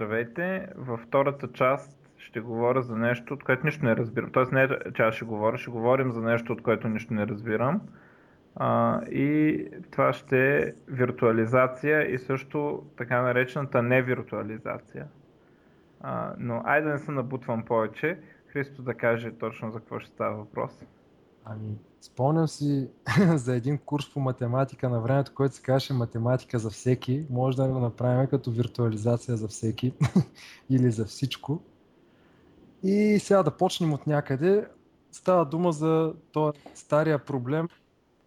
Здравейте! Във втората част ще говоря за нещо, от което нищо не разбирам. Тоест не е, че аз ще говоря, ще говорим за нещо, от което нищо не разбирам. А, и това ще е виртуализация и също така наречената невиртуализация. А, но айде да не се набутвам повече. Христо да каже точно за какво ще става въпрос. Ами, спомням си за един курс по математика на времето, който се казваше математика за всеки. Може да го направим като виртуализация за всеки или за всичко. И сега да почнем от някъде. Става дума за този стария проблем,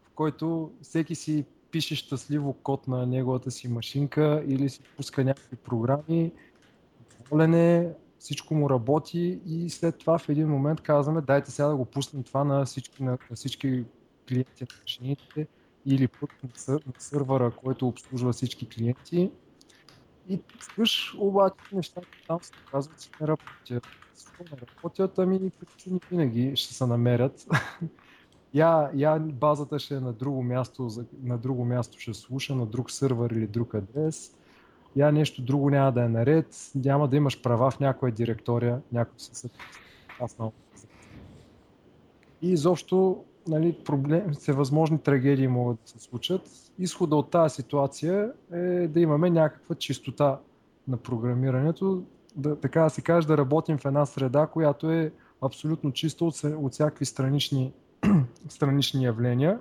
в който всеки си пише щастливо код на неговата си машинка или си пуска някакви програми, доволен е, всичко му работи и след това в един момент казваме дайте сега да го пуснем това на всички, на, на всички клиенти на машините или пък на, на сървъра, който обслужва всички клиенти. И пускаш, обаче нещата там се казват, че не работят. Защо не работят? Ами причини винаги ще се намерят. я, я базата ще е на друго място, на друго място ще слуша, на друг сървър или друг адрес я нещо друго няма да е наред, няма да имаш права в някоя директория, някой се много. И изобщо нали, проблем, всевъзможни трагедии могат да се случат. Изхода от тази ситуация е да имаме някаква чистота на програмирането, да, така да се каже, да работим в една среда, която е абсолютно чиста от, от всякакви странични, странични явления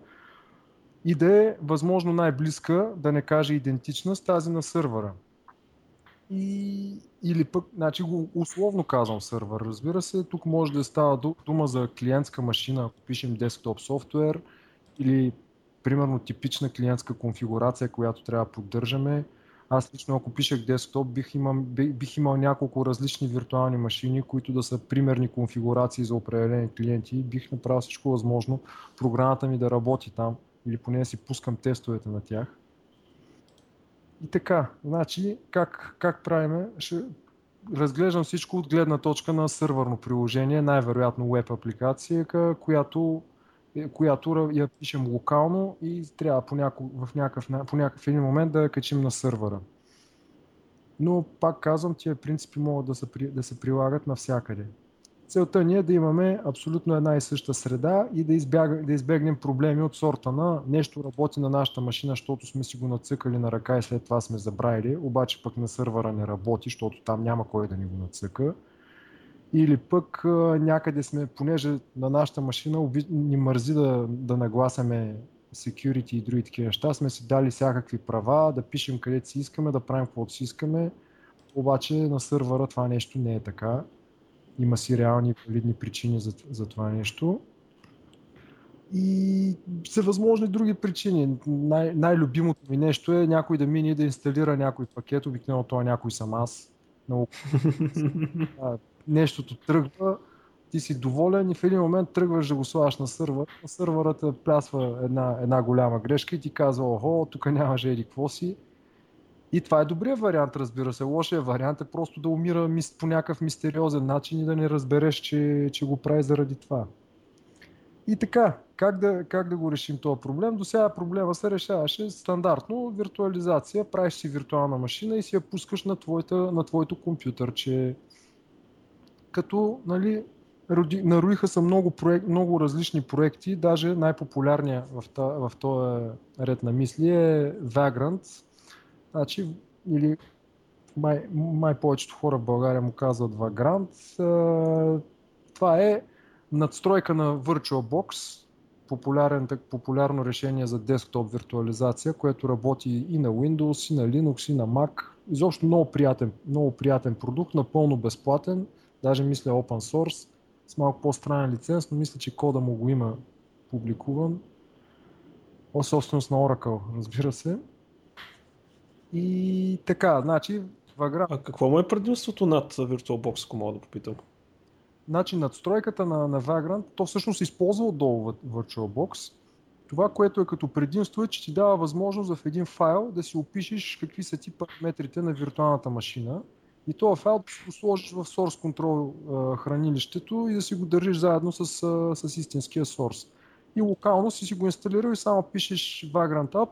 и да е възможно най-близка, да не каже идентична с тази на сървъра. И, или пък, значи го условно казвам сървър, разбира се, тук може да става дума за клиентска машина, ако пишем десктоп софтуер или примерно типична клиентска конфигурация, която трябва да поддържаме. Аз лично ако пишех десктоп, бих имал, бих имал няколко различни виртуални машини, които да са примерни конфигурации за определени клиенти бих направил всичко възможно програмата ми да работи там или поне си пускам тестовете на тях. И така, значи, как, как правиме? Ще разглеждам всичко от гледна точка на сървърно приложение, най-вероятно веб апликация, която, която я пишем локално и трябва по, няко, в някакъв, по някакъв един момент да я качим на сървъра. Но пак казвам, тия принципи могат да се, да се прилагат навсякъде. Целта ни е да имаме абсолютно една и съща среда и да, избяг, да избегнем проблеми от сорта на нещо работи на нашата машина, защото сме си го нацъкали на ръка и след това сме забравили, обаче пък на сървъра не работи, защото там няма кой да ни го нацъка. Или пък някъде сме, понеже на нашата машина ни мързи да, да нагласяме security и други такива неща, сме си дали всякакви права, да пишем където си искаме, да правим каквото си искаме, обаче на сървъра това нещо не е така има си реални валидни причини за, за това нещо. И всевъзможни други причини. Най- най-любимото ми нещо е някой да мине да инсталира някой пакет, обикновено това някой съм аз. Много... Нещото тръгва, ти си доволен и в един момент тръгваш да го слагаш на сървър. На сървърата плясва една, една голяма грешка и ти казва, охо, тук нямаше еди какво си и това е добрият вариант, разбира се. Лошия вариант е просто да умира по някакъв мистериозен начин и да не разбереш, че, че го прави заради това. И така, как да, как да го решим този проблем? До сега проблема се решаваше стандартно виртуализация. Правиш си виртуална машина и си я пускаш на, твоята, на твоето компютърче. Като, нали, наруиха са много, проек, много различни проекти, даже най-популярният в, в този ред на мисли е Vagrant, Значи, или май, май повечето хора в България му казват Vagrant. Това е надстройка на VirtualBox, популярен, популярно решение за десктоп виртуализация, което работи и на Windows, и на Linux, и на Mac. Изобщо много приятен, много приятен продукт, напълно безплатен, даже мисля open source, с малко по-странен лиценз, но мисля, че кода му го има публикуван. О, собственост на Oracle, разбира се. И така, значи Vagrant... А какво му е предимството над VirtualBox, ако мога да попитам? Значи надстройката на, на Vagrant, то всъщност използва отдолу VirtualBox. Това, което е като предимство е, че ти дава възможност в един файл да си опишеш какви са ти параметрите на виртуалната машина и този файл го сложиш в Source Control хранилището и да си го държиш заедно с, с истинския source. И локално си си го инсталирал и само пишеш Vagrant App,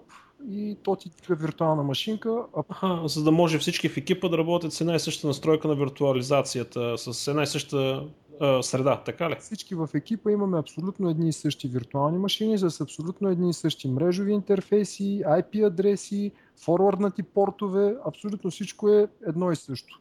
и то ти е виртуална машинка. А... Аха, за да може всички в екипа да работят с една и съща настройка на виртуализацията, с една и съща а, среда, така ли? Всички в екипа имаме абсолютно едни и същи виртуални машини с абсолютно едни и същи мрежови интерфейси, IP адреси, форварднати портове, абсолютно всичко е едно и също.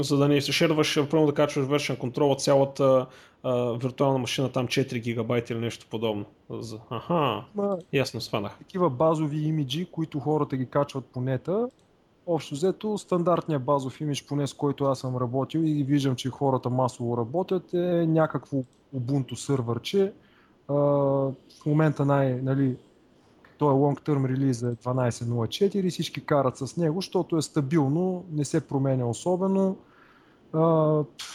За да не се шерваш, първо да качваш вершен контрол от цялата а, виртуална машина, там 4 гигабайта или нещо подобно. За... Аха, Ма, ясно сванах. Такива базови имиджи, които хората ги качват по нета, общо взето стандартният базов имидж, поне с който аз съм работил и виждам, че хората масово работят, е някакво Ubuntu сървърче. А, в момента най, нали, той е long term релиз е 12.04 всички карат с него, защото е стабилно, не се променя особено.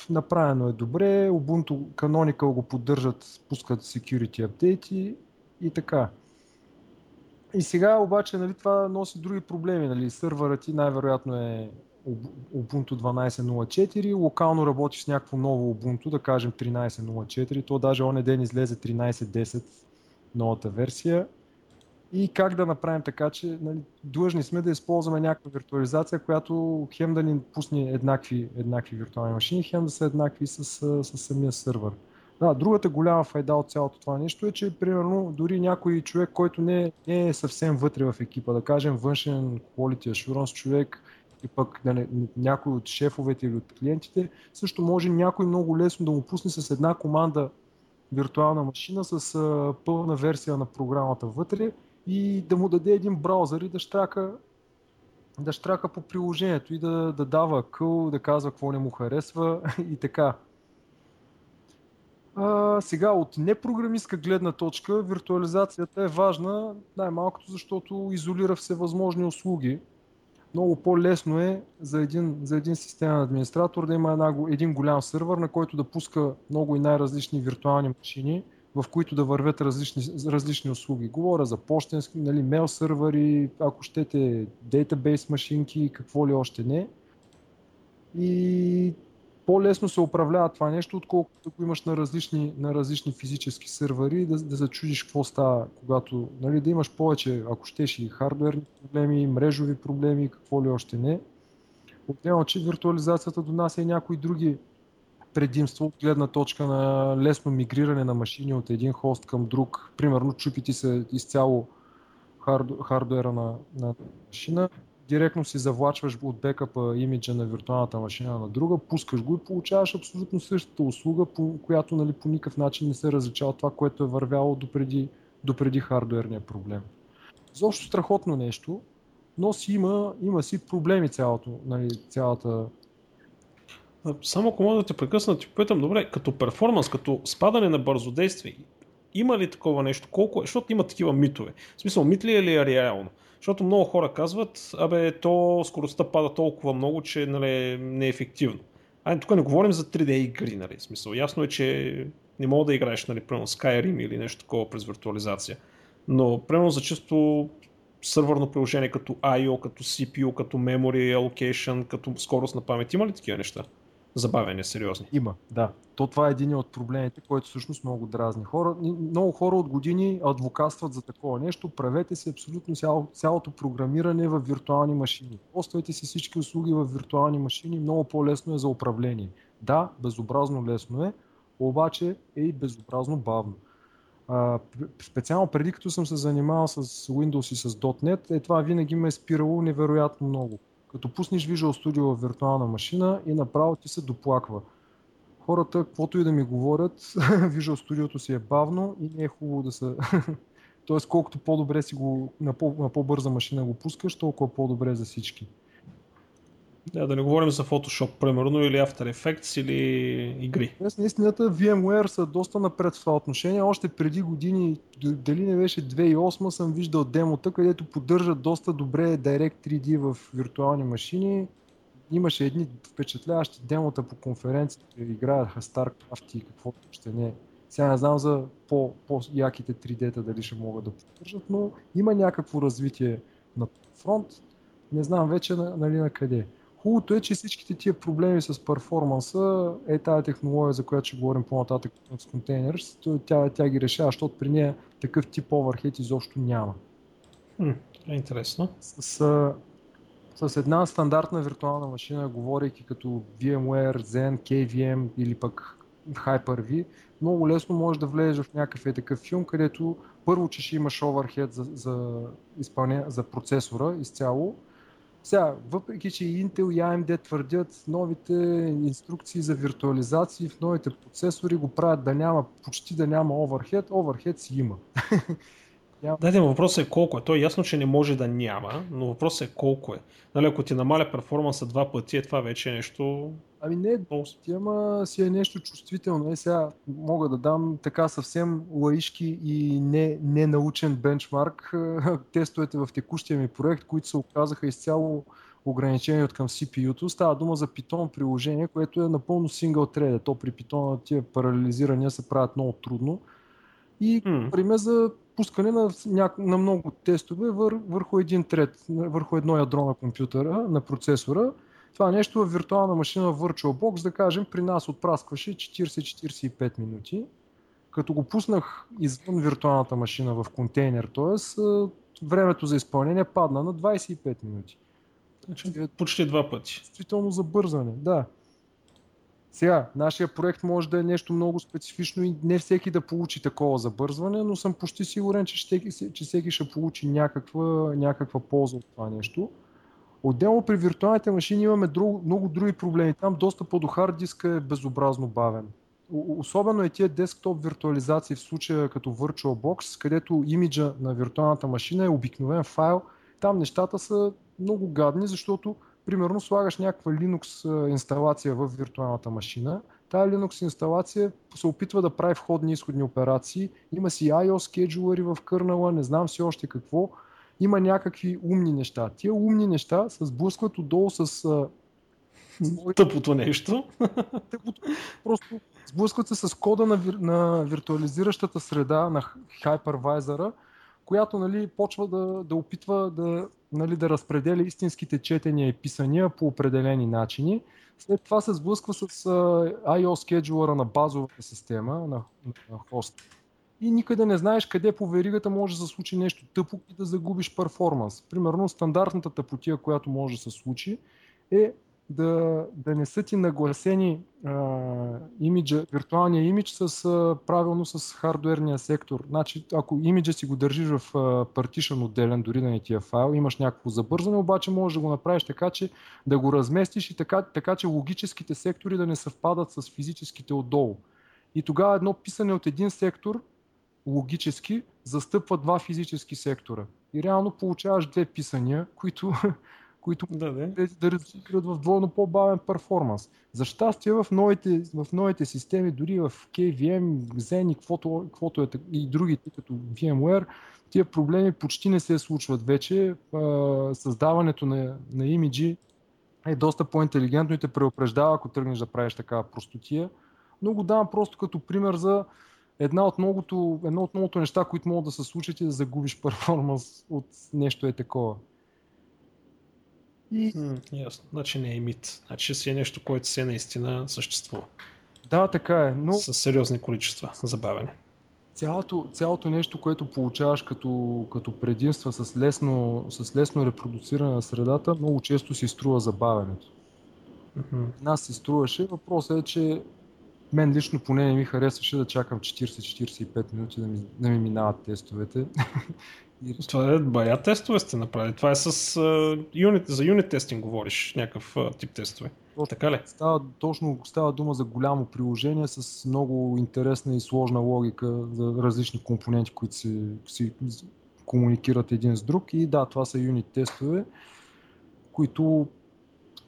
Направено е добре, Ubuntu Canonical го поддържат, пускат security апдейти и така. И сега обаче нали, това носи други проблеми. Нали. Сървърът ти най-вероятно е Ubuntu 12.04, локално работиш с някакво ново Ubuntu, да кажем 13.04, то даже оня ден излезе 13.10 новата версия и как да направим така, че нали, длъжни сме да използваме някаква виртуализация, която хем да ни пусне еднакви, еднакви виртуални машини, хем да са еднакви с, с самия сървър. Да, другата голяма файда от цялото това нещо е, че примерно дори някой човек, който не, не е съвсем вътре в екипа, да кажем външен quality assurance човек, и пък да не, някой от шефовете или от клиентите, също може някой много лесно да му пусне с една команда виртуална машина с а, пълна версия на програмата вътре и да му даде един браузър и да штрака, да штрака по приложението и да, да дава къл, да казва какво не му харесва и така. А, сега от непрограмистка гледна точка виртуализацията е важна най-малкото защото изолира всевъзможни услуги. Много по-лесно е за един, за един системен администратор да има една, един голям сървър, на който да пуска много и най-различни виртуални машини – в които да вървят различни, различни услуги. Говоря за почтенски, нали, мейл сървъри, ако щете, дейтабейс машинки, какво ли още не. И по-лесно се управлява това нещо, отколкото го имаш на различни, на различни физически сървъри, да, да зачудиш какво става, когато нали, да имаш повече, ако щеш и хардуерни проблеми, мрежови проблеми, какво ли още не. Отделно, че виртуализацията донася и някои други предимство от гледна точка на лесно мигриране на машини от един хост към друг. Примерно чупи се изцяло хард, хардуера на, на машина, директно си завлачваш от бекъпа имиджа на виртуалната машина на друга, пускаш го и получаваш абсолютно същата услуга, по която нали, по никакъв начин не се различава това, което е вървяло допреди, допреди хардуерния проблем. Защо страхотно нещо, но си има, има си проблеми цялото, нали, цялата само ако мога да те прекъсна, ти попитам, добре, като перформанс, като спадане на бързодействие, има ли такова нещо? Колко е? Защото има такива митове. В смисъл, мит ли е или е реално? Защото много хора казват, абе, то скоростта пада толкова много, че нали, не е ефективно. Ай, тук не говорим за 3D игри, нали? В смисъл, ясно е, че не мога да играеш, нали, примерно Skyrim или нещо такова през виртуализация. Но, примерно за чисто сървърно приложение като I.O., като CPU, като Memory Allocation, като скорост на памет, има ли такива неща? Забавяне сериозни. Има, да. То това е един от проблемите, който всъщност много дразни хора. Много хора от години адвокатстват за такова нещо. Правете си абсолютно цяло, цялото програмиране в виртуални машини. Оставете си всички услуги в виртуални машини. Много по-лесно е за управление. Да, безобразно лесно е, обаче е и безобразно бавно. А, специално преди като съм се занимавал с Windows и с .NET, е това винаги ме е спирало невероятно много. Като пуснеш Visual Studio в виртуална машина и направо ти се доплаква. Хората, каквото и да ми говорят, Visual Studio си е бавно и не е хубаво да се... Тоест, колкото по-добре си го на, по- на по-бърза машина го пускаш, толкова по-добре за всички. Да, да не говорим за Photoshop, примерно, или After Effects, или игри. Днес наистина VMware са доста напред в това отношение. Още преди години, дали не беше 2008, съм виждал демота, където поддържат доста добре Direct 3D в виртуални машини. Имаше едни впечатляващи демота по конференцията, играеха StarCraft и каквото ще не. Сега не знам за по, по-яките 3D-та дали ще могат да поддържат, но има някакво развитие на фронт. Не знам вече нали, на къде. Хубавото е, че всичките тия проблеми с перформанса е тази технология, за която ще говорим по-нататък с контейнер, тя, тя ги решава, защото при нея такъв тип overhead изобщо няма. Хм, е интересно. С, с една стандартна виртуална машина, говорейки като VMware, Zen, KVM или пък Hyper-V, много лесно можеш да влезеш в някакъв е такъв филм, където първо, че ще имаш оверхед за, за, изпълня, за процесора изцяло. Сега, въпреки, че Intel и AMD твърдят новите инструкции за виртуализации в новите процесори го правят да няма, почти да няма оверхед, оверхед си има. Да, да, въпросът е колко е. То е ясно, че не може да няма, но въпросът е колко е. Нали, ако ти намаля перформанса два пъти, е това вече е нещо... Ами не, ти ама си е нещо чувствително. Е, сега мога да дам така съвсем лаишки и не, научен бенчмарк тестовете в текущия ми проект, които се оказаха изцяло ограничени от към CPU-то. Става дума за Python приложение, което е напълно single thread. То при Python тия парализирания се правят много трудно. И mm. пример за пускане на, на много тестове вър, върху един тред, върху едно ядро на компютъра, на процесора. Това нещо в виртуална машина VirtualBox, да кажем, при нас отпраскваше 40-45 минути. Като го пуснах извън виртуалната машина в контейнер, т.е. времето за изпълнение падна на 25 минути. Значи, почти два пъти. Действително за бързане, да. Сега, нашия проект може да е нещо много специфично и не всеки да получи такова забързване, но съм почти сигурен, че, ще, че всеки ще получи някаква, някаква полза от това нещо. Отделно при виртуалните машини имаме друг, много други проблеми. Там достъпът до хард диска е безобразно бавен. Особено е тия десктоп виртуализации в случая като VirtualBox, където имиджа на виртуалната машина е обикновен файл. Там нещата са много гадни, защото примерно слагаш някаква Linux инсталация в виртуалната машина, Тая Linux инсталация се опитва да прави входни и изходни операции. Има си IO скеджулъри в кърнала, не знам си още какво. Има някакви умни неща. Тия умни неща се сблъскват отдолу с... Тъпото нещо. Тъпото. Просто сблъскват се с кода на, вир... на виртуализиращата среда на хайпервайзера, която нали, почва да, да опитва да, нали, да разпределя истинските четения и писания по определени начини. След това се сблъсква с IO скеджулъра на базовата система, на, на хост. И никъде не знаеш къде по веригата може да се случи нещо тъпо и да загубиш перформанс. Примерно стандартната тъпотия, която може да се случи, е да, да не са ти нагласени а, имиджа, виртуалния имидж с, а, правилно с хардуерния сектор. Значи, ако имиджа си го държиш в партишън отделен, дори да не ти е файл, имаш някакво забързане, обаче можеш да го направиш така, че да го разместиш и така, така че логическите сектори да не съвпадат с физическите отдолу. И тогава едно писане от един сектор логически застъпва два физически сектора. И реално получаваш две писания, които които да, да. да в двойно по-бавен перформанс. За щастие в новите, в новите системи, дори в KVM, Zen и каквото, каквото е и другите, като VMware, тия проблеми почти не се случват вече. Създаването на, на имиджи е доста по-интелигентно и те преупреждава, ако тръгнеш да правиш такава простотия. Но го давам просто като пример за една от многото, едно от многото неща, които могат да се случат и да загубиш перформанс от нещо е такова. М, ясно. Значи не е мит. Значи си е нещо, което се наистина съществува. Да, така е. Но... С сериозни количества забавяне. Цялото, цялото нещо, което получаваш като, като предимства с лесно, с лесно репродуциране на средата, много често си струва забавянето. Mm-hmm. Нас си струваше. Въпросът е, че мен лично поне не ми харесваше да чакам 40-45 минути да ми, да ми минават тестовете. Това е бая тестове сте направили. Това е с uh, юнит, за юнит тестинг говориш, някакъв uh, тип тестове. То, така ли? Става, точно става дума за голямо приложение с много интересна и сложна логика за различни компоненти, които си, си комуникират един с друг. И да, това са юнит тестове, които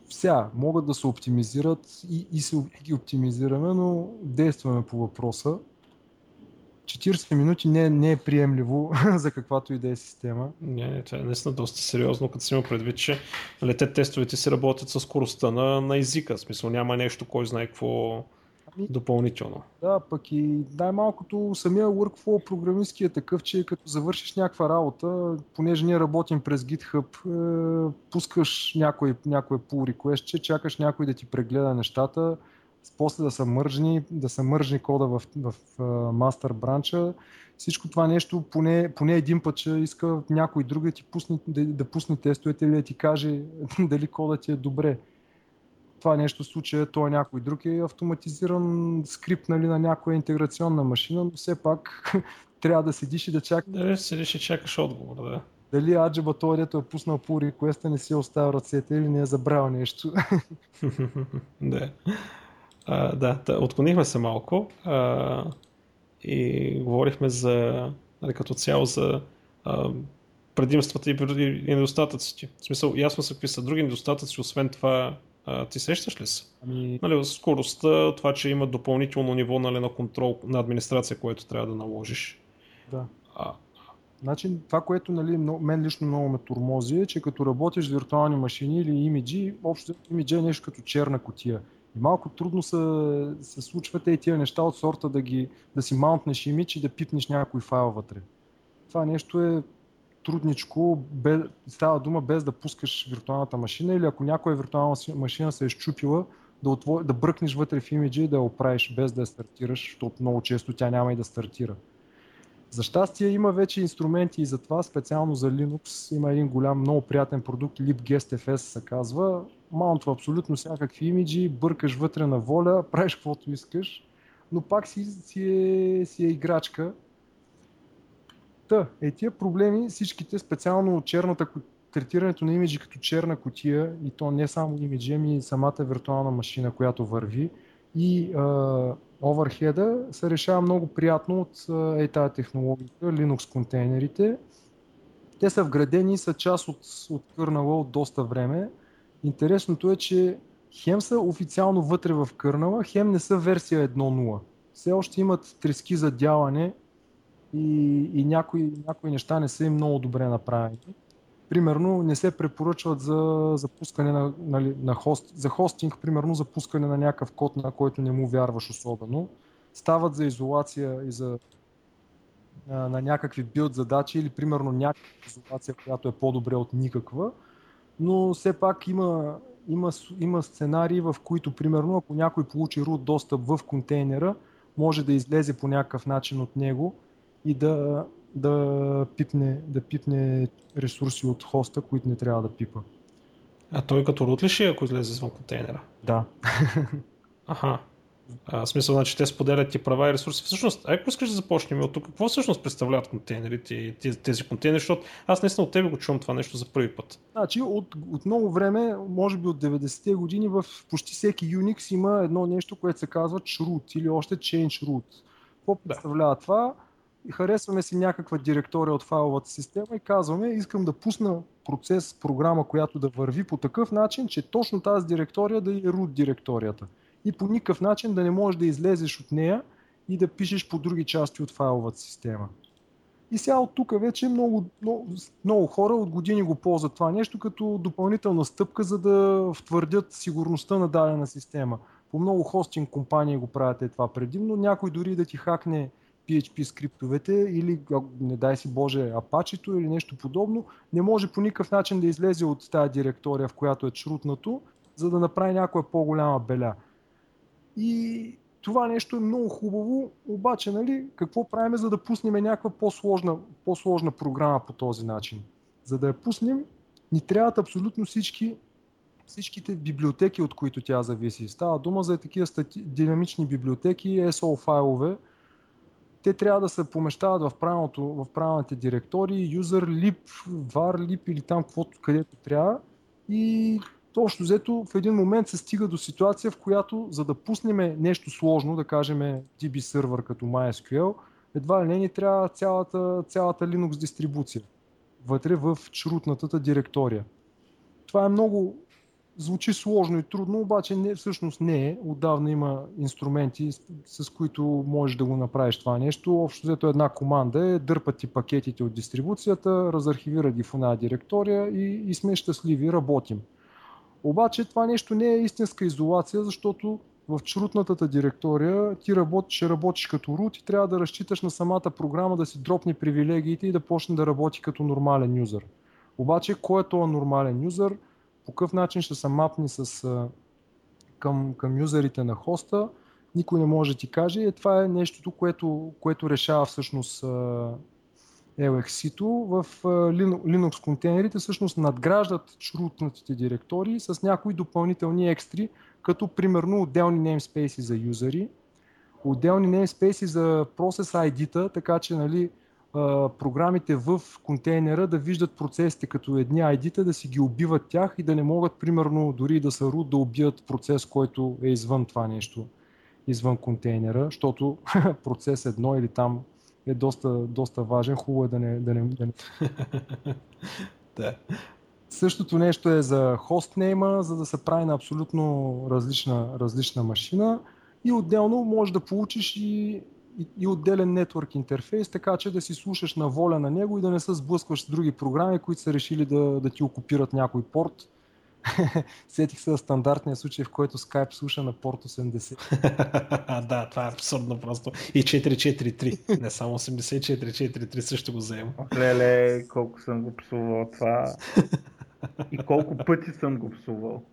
сега могат да се оптимизират и, и се ги оптимизираме, но действаме по въпроса. 40 минути не, не е приемливо за каквато и да е система. Не, не, това е наистина доста сериозно, като си има предвид, че нали, те тестовете си работят с скоростта на, на езика. В смисъл няма нещо, кой знае какво допълнително. Да, пък и най-малкото самия workflow програмистки е такъв, че като завършиш някаква работа, понеже ние работим през GitHub, е, пускаш някой, някой pull request, че чакаш някой да ти прегледа нещата, после да са мържни, да са мържни кода в, в, в мастер бранча. Всичко това нещо поне, поне един път ще иска някой друг да ти пусне, да, да пусне тестовете или да ти каже дали кода ти е добре. Това нещо в случая, то е някой друг е автоматизиран скрипт нали, на някоя интеграционна машина, но все пак трябва да седиш и да чакаш. Да, седиш и чакаш отговор, да. Дали Аджаба той, дето е пуснал по реквеста, не си е оставил ръцете или не е забрал нещо. да. А, да, да, отклонихме се малко а, и говорихме за, нали, като цяло за а, предимствата и, и недостатъците. В смисъл, ясно са какви са други недостатъци, освен това, а, ти сещаш ли се? Ами... Нали, скоростта, това, че има допълнително ниво нали, на контрол, на администрация, което трябва да наложиш. Да. А, Значи, това, което нали, мен лично много ме турмози е, че като работиш с виртуални машини или имиджи, общо имиджи е нещо като черна котия. И малко трудно се, се случват и тия неща от сорта да, ги, да си маунтнеш имидж и да пипнеш някой файл вътре. Това нещо е трудничко, без, става дума без да пускаш виртуалната машина или ако някоя виртуална машина се е щупила, да, отво... да бръкнеш вътре в имиджа и да я оправиш без да я стартираш, защото много често тя няма и да стартира. За щастие има вече инструменти и за това, специално за Linux има един голям, много приятен продукт, LibGuestFS се казва. Маунтва абсолютно всякакви имиджи, бъркаш вътре на воля, правиш каквото искаш, но пак си, си, е, си е играчка. Та, е тия проблеми, всичките, специално черната, третирането на имиджи като черна котия, и то не само имиджи, ами самата виртуална машина, която върви, и а, оверхеда се решава много приятно от е тази технология, Linux контейнерите. Те са вградени и са част от, от кърнала от доста време. Интересното е, че хем са официално вътре в кърнала, хем не са версия 1.0. Все още имат трески за дялане и, и някои, някои неща не са им много добре направени примерно не се препоръчват за запускане на, нали, на хост, за хостинг, примерно за пускане на някакъв код, на който не му вярваш особено. Стават за изолация и за а, на някакви билд задачи или примерно някаква изолация, която е по-добре от никаква. Но все пак има, има, има сценарии, в които примерно ако някой получи root достъп в контейнера, може да излезе по някакъв начин от него и да, да пипне, да пипне ресурси от хоста, които не трябва да пипа. А той като рут ли ще, е, ако излезе извън контейнера? Да. Аха. А, в смисъл, значи те споделят ти права и ресурси. Всъщност, ако искаш да започнем от тук, какво всъщност представляват контейнерите и тези, тези контейнери, защото аз наистина от тебе го чувам това нещо за първи път. Значи, от, от много време, може би от 90-те години, в почти всеки Unix има едно нещо, което се казва chroot или още change root. Какво представлява да. това? Харесваме си някаква директория от файловата система и казваме, искам да пусна процес, програма, която да върви по такъв начин, че точно тази директория да е root директорията. И по никакъв начин да не можеш да излезеш от нея и да пишеш по други части от файловата система. И сега от тук вече много, много, много хора от години го ползват това нещо като допълнителна стъпка, за да втвърдят сигурността на дадена система. По много хостинг компании го правят това предимно. Някой дори да ти хакне PHP скриптовете или, не дай си Боже, апачето или нещо подобно, не може по никакъв начин да излезе от тази директория, в която е чрутнато, за да направи някоя по-голяма беля. И това нещо е много хубаво, обаче нали, какво правим, за да пуснем някаква по-сложна, по-сложна програма по този начин? За да я пуснем, ни трябват абсолютно всички всичките библиотеки, от които тя зависи. Става дума за такива стати... динамични библиотеки, SO файлове, те трябва да се помещават в, в правилните директории, user lib, var lib или там каквото където трябва. И точно взето в един момент се стига до ситуация, в която за да пуснем нещо сложно, да кажем DB сервер като MySQL, едва ли не ни трябва цялата, цялата Linux дистрибуция вътре в чрутната директория. Това е много звучи сложно и трудно, обаче не, всъщност не е. Отдавна има инструменти, с, с които можеш да го направиш това нещо. Общо взето една команда е дърпа ти пакетите от дистрибуцията, разархивира ги в една директория и, и сме щастливи, работим. Обаче това нещо не е истинска изолация, защото в чрутната директория ти работиш, ще работиш като root и трябва да разчиташ на самата програма да си дропне привилегиите и да почне да работи като нормален юзър. Обаче, кой е този нормален юзър? По какъв начин ще се мапни с към, към юзерите на хоста, никой не може да ти каже. И това е нещото, което, което решава всъщност LXC-то. В Linux контейнерите всъщност надграждат шрутнатите директории с някои допълнителни екстри, като примерно отделни namespace за юзери, отделни namespace за process ID-та, така че нали, програмите в контейнера да виждат процесите като едни ID-та, да си ги убиват тях и да не могат, примерно, дори да са root, да убият процес, който е извън това нещо, извън контейнера, защото процес едно или там е доста, доста важен. Хубаво е да не... Да не, да не... да. Същото нещо е за хостнейма, за да се прави на абсолютно различна, различна машина и отделно можеш да получиш и, и, и отделен нетворк интерфейс, така че да си слушаш на воля на него и да не се сблъскваш с други програми, които са решили да, да ти окупират някой порт. Сетих се за стандартния случай, в който Skype слуша на порт 80. да, това е абсурдно просто. И 443, не само 8443 също го взема. Леле, колко съм го псувал това. И колко пъти съм го псувал.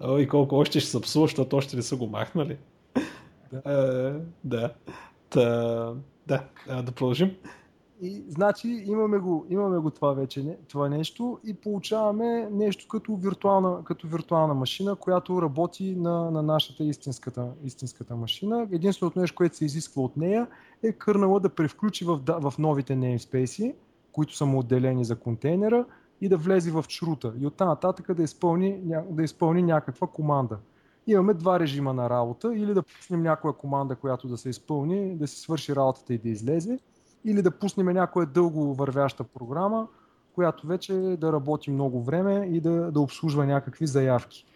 О, и колко още ще се псува, защото още не са го махнали. Да. А, да. Та, да, да продължим. И, значи имаме го, имаме го това вече, това нещо и получаваме нещо като виртуална, като виртуална машина, която работи на, на нашата истинската, истинската машина. Единственото нещо, което се изисква от нея е кърнала да превключи в, в новите namespace, които са му отделени за контейнера и да влезе в чрута и оттам нататък да изпълни, да изпълни някаква команда. Имаме два режима на работа, или да пуснем някоя команда, която да се изпълни, да си свърши работата и да излезе, или да пуснем някоя дълго вървяща програма, която вече да работи много време и да, да обслужва някакви заявки.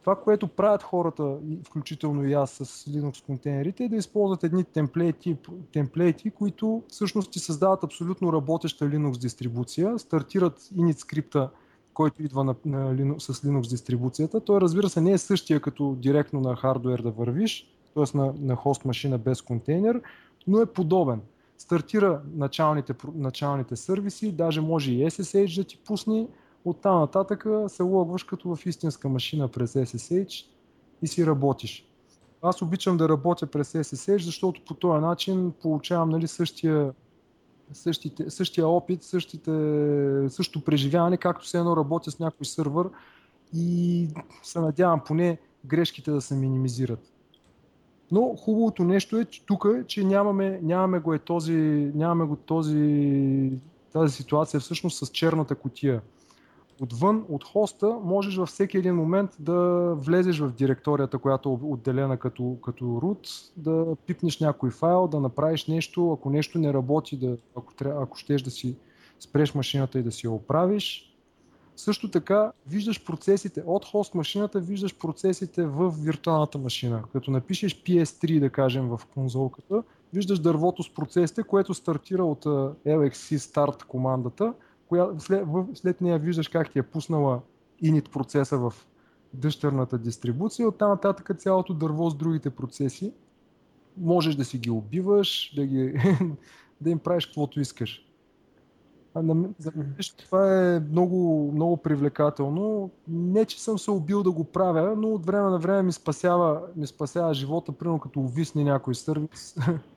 Това, което правят хората, включително и аз с Linux контейнерите, е да използват едни темплейти, темплейти които всъщност ти създават абсолютно работеща Linux дистрибуция, стартират init скрипта, който идва на, на Linux, с Linux дистрибуцията. Той разбира се не е същия като директно на хардвер да вървиш, т.е. на, на хост машина без контейнер, но е подобен. Стартира началните, началните сервиси, даже може и SSH да ти пусне, Оттам нататък се логваш като в истинска машина през SSH и си работиш. Аз обичам да работя през SSH, защото по този начин получавам нали, същия, същите, същия опит, същите, същото преживяване, както се едно работя с някой сървър и се надявам поне грешките да се минимизират. Но хубавото нещо е тук, че нямаме, нямаме го е този, нямаме го този, тази ситуация всъщност с черната котия отвън, от хоста, можеш във всеки един момент да влезеш в директорията, която е отделена като, като root, да пипнеш някой файл, да направиш нещо, ако нещо не работи, да, ако, ако щеш да си спреш машината и да си я оправиш. Също така виждаш процесите от хост машината, виждаш процесите в виртуалната машина. Като напишеш PS3, да кажем, в конзолката, виждаш дървото с процесите, което стартира от LXC Start командата коя, след, след нея виждаш как ти е пуснала init процеса в дъщерната дистрибуция, оттам нататък цялото дърво с другите процеси. Можеш да си ги убиваш, да, ги, да им правиш каквото искаш. А на, за мен това е много, много привлекателно. Не, че съм се убил да го правя, но от време на време ми спасява, ми спасява живота, примерно като увисне някой сервис.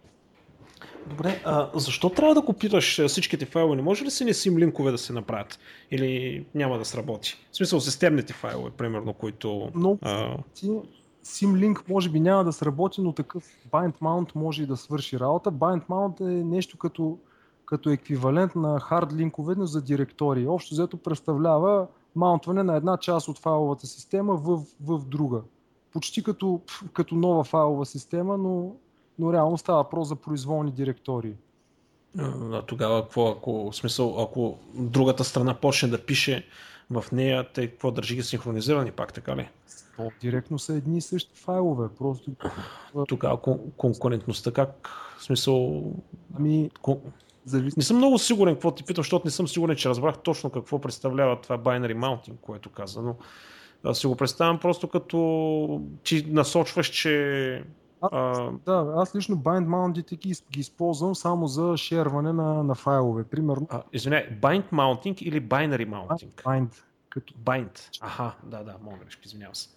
Добре, а защо трябва да копираш всичките файлове? Не може ли си не сим линкове да се направят? Или няма да сработи? В смисъл системните файлове, примерно, които... Но а... Symlink може би няма да сработи, но такъв bind mount може и да свърши работа. Bind mount е нещо като, като еквивалент на hard линкове, но за директории. Общо взето представлява маунтване на една част от файловата система в, в друга. Почти като, като нова файлова система, но но реално става въпрос за произволни директории. А, тогава какво, ако, смисъл, ако другата страна почне да пише в нея, те какво държи ги синхронизирани пак, така ли? То, директно са едни и същи файлове. Просто... Тогава конкурентността как? В смисъл... Ами... Кон... Завис... Не съм много сигурен какво ти питам, защото не съм сигурен, че разбрах точно какво представлява това binary mounting, което каза, но си го представям просто като ти насочваш, че а, да, аз лично bind mount ги, ги използвам само за шерване на, на файлове. Примерно. А, извиняй, bind mounting или binary mounting? Bind. Като... Bind. Аха, да, да, мога грешка, извинявам се.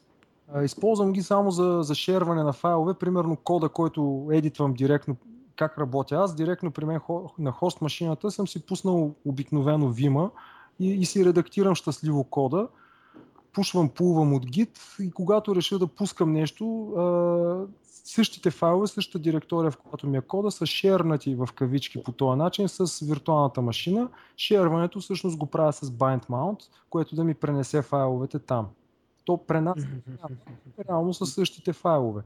Използвам ги само за, за шерване на файлове, примерно кода, който едитвам директно, как работя аз, директно при мен на хост машината съм си пуснал обикновено Vima и, и си редактирам щастливо кода, пушвам, пулвам от Git и когато реша да пускам нещо, същите файлове, същата директория, в която ми е кода, са шернати в кавички по този начин с виртуалната машина. Шерването всъщност го правя с bind mount, което да ми пренесе файловете там. То пренася реално са същите файлове.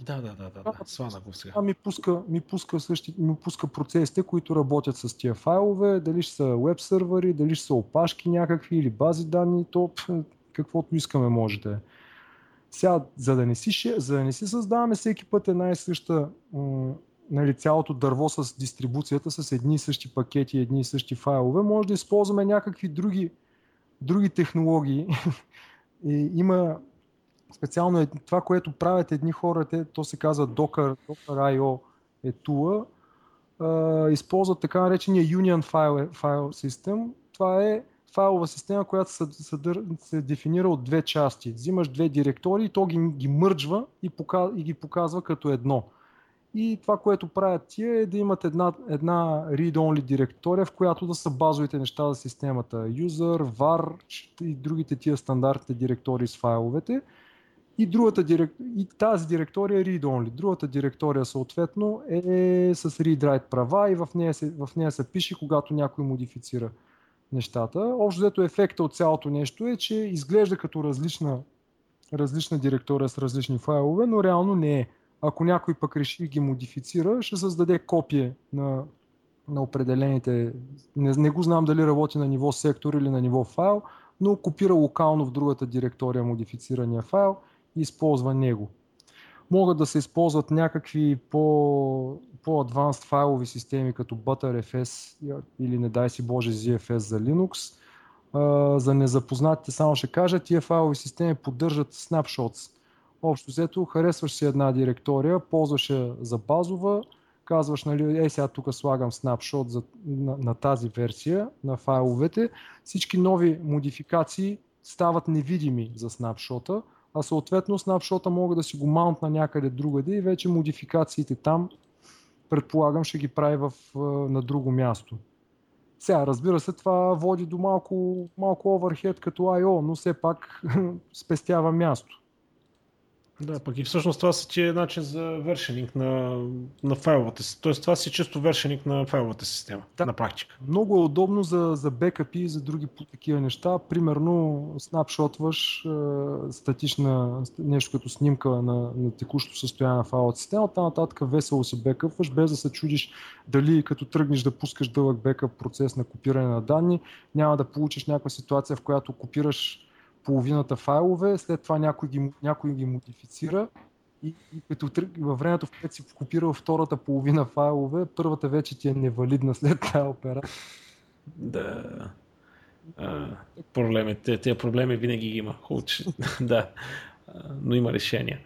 Да, да, да, да, да. свана го сега. А ми пуска, ми, пуска същи, ми пуска процесите, които работят с тия файлове, дали ще са веб сървъри, дали ще са опашки някакви или бази данни, то каквото искаме може да е. Сега, за да не си, за да не си създаваме всеки път една и съща нали, цялото дърво с дистрибуцията, с едни и същи пакети, едни и същи файлове, може да използваме някакви други, други технологии. и има специално това, което правят едни хора, те, то се казва Docker, Docker.io е тула, използват така наречения Union File, File System. Това е файлова система, която се, съдър... се дефинира от две части. Взимаш две директории, то ги, ги мърджва и, показ... и ги показва като едно. И това, което правят тия е да имат една, една read-only директория, в която да са базовите неща за системата. User, var и другите тия стандартните директории с файловете. И, другата дирек... и тази директория е read-only. Другата директория съответно е с read-write права и в нея, се, в нея се пише, когато някой модифицира нещата. Общо взето ефекта от цялото нещо е, че изглежда като различна, различна директория с различни файлове, но реално не е. Ако някой пък реши да ги модифицира, ще създаде копие на, на определените. Не, не го знам дали работи на ниво сектор или на ниво файл, но копира локално в другата директория модифицирания файл и използва него. Могат да се използват някакви по, по-адванст файлови системи като ButterFS или не дай си Боже ZFS за Linux. За незапознатите само ще кажа, тия файлови системи поддържат snapshots. Общо взето, харесваш си една директория, ползваш я за базова, казваш, нали, ей сега тук слагам снапшот за, на, на тази версия на файловете. Всички нови модификации стават невидими за снапшота, а съответно снапшота мога да си го маунтна някъде другаде и вече модификациите там предполагам ще ги прави в, на друго място. Сега, разбира се, това води до малко, малко оверхед като I.O., но все пак спестява място. Да, пък и всъщност това си е начин за вершенинг на, на файловата си. Тоест това си чисто вершенинг на файловата система, да. на практика. Много е удобно за, за бекъпи и за други такива неща. Примерно снапшотваш е, статична, нещо като снимка на, на текущо състояние на файловата система. Оттам нататък весело се бекъпваш, без да се чудиш дали като тръгнеш да пускаш дълъг бекъп процес на копиране на данни, няма да получиш някаква ситуация, в която копираш половината файлове, след това някой ги, някой ги модифицира и, и като във времето, в което си копирал втората половина файлове, първата вече ти е невалидна след тази операция. Да. А, проблемите, тези проблеми винаги ги има. Хубаво, да. Но има решения.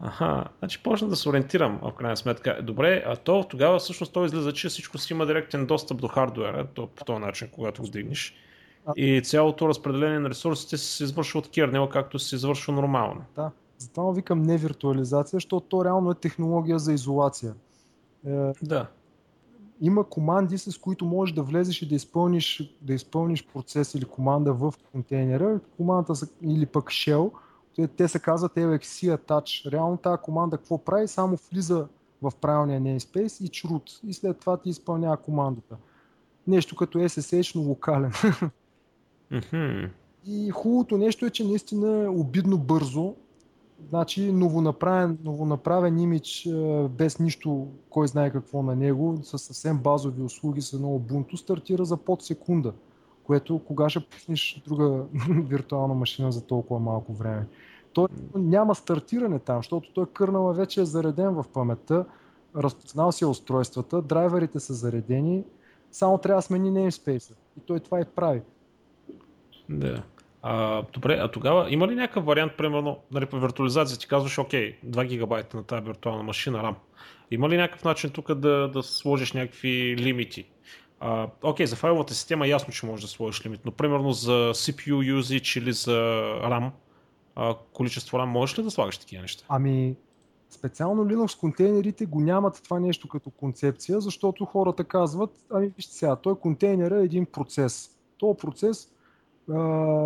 Аха, значи почна да се ориентирам в крайна сметка. Добре, а то тогава всъщност то излиза, че всичко си има директен достъп до хардуера, то по този начин, когато го дигнеш. И цялото разпределение на ресурсите се извършва от кернел, както се извършва нормално. Да, затова викам не виртуализация, защото то реално е технология за изолация. Е, да. Има команди, с които можеш да влезеш и да изпълниш, да изпълниш процес или команда в контейнера. Командата са, или пък shell, те се казват LXC attach. Реално тази команда какво прави? Само влиза в правилния namespace и чрут. И след това ти изпълнява командата. Нещо като SSH, но локален. Mm-hmm. И хубавото нещо е, че наистина е обидно бързо. Значи новонаправен, новонаправен имидж без нищо, кой знае какво на него, с съвсем базови услуги с едно Ubuntu, стартира за под секунда. Което кога ще пуснеш друга виртуална машина за толкова малко време. Той няма стартиране там, защото той кърнала вече е зареден в паметта, разпознал си устройствата, драйверите са заредени, само трябва да смени namespace. И той това и прави. Да. А, добре, а тогава има ли някакъв вариант, примерно, нали, по виртуализация ти казваш, окей, 2 гигабайта на тази виртуална машина RAM. Има ли някакъв начин тук да, да сложиш някакви лимити? А, окей, за файловата система ясно, че можеш да сложиш лимит, но примерно за CPU usage или за RAM, а, количество RAM, можеш ли да слагаш такива неща? Ами, специално Linux контейнерите го нямат това нещо като концепция, защото хората казват, ами вижте сега, той контейнер е един процес. Този процес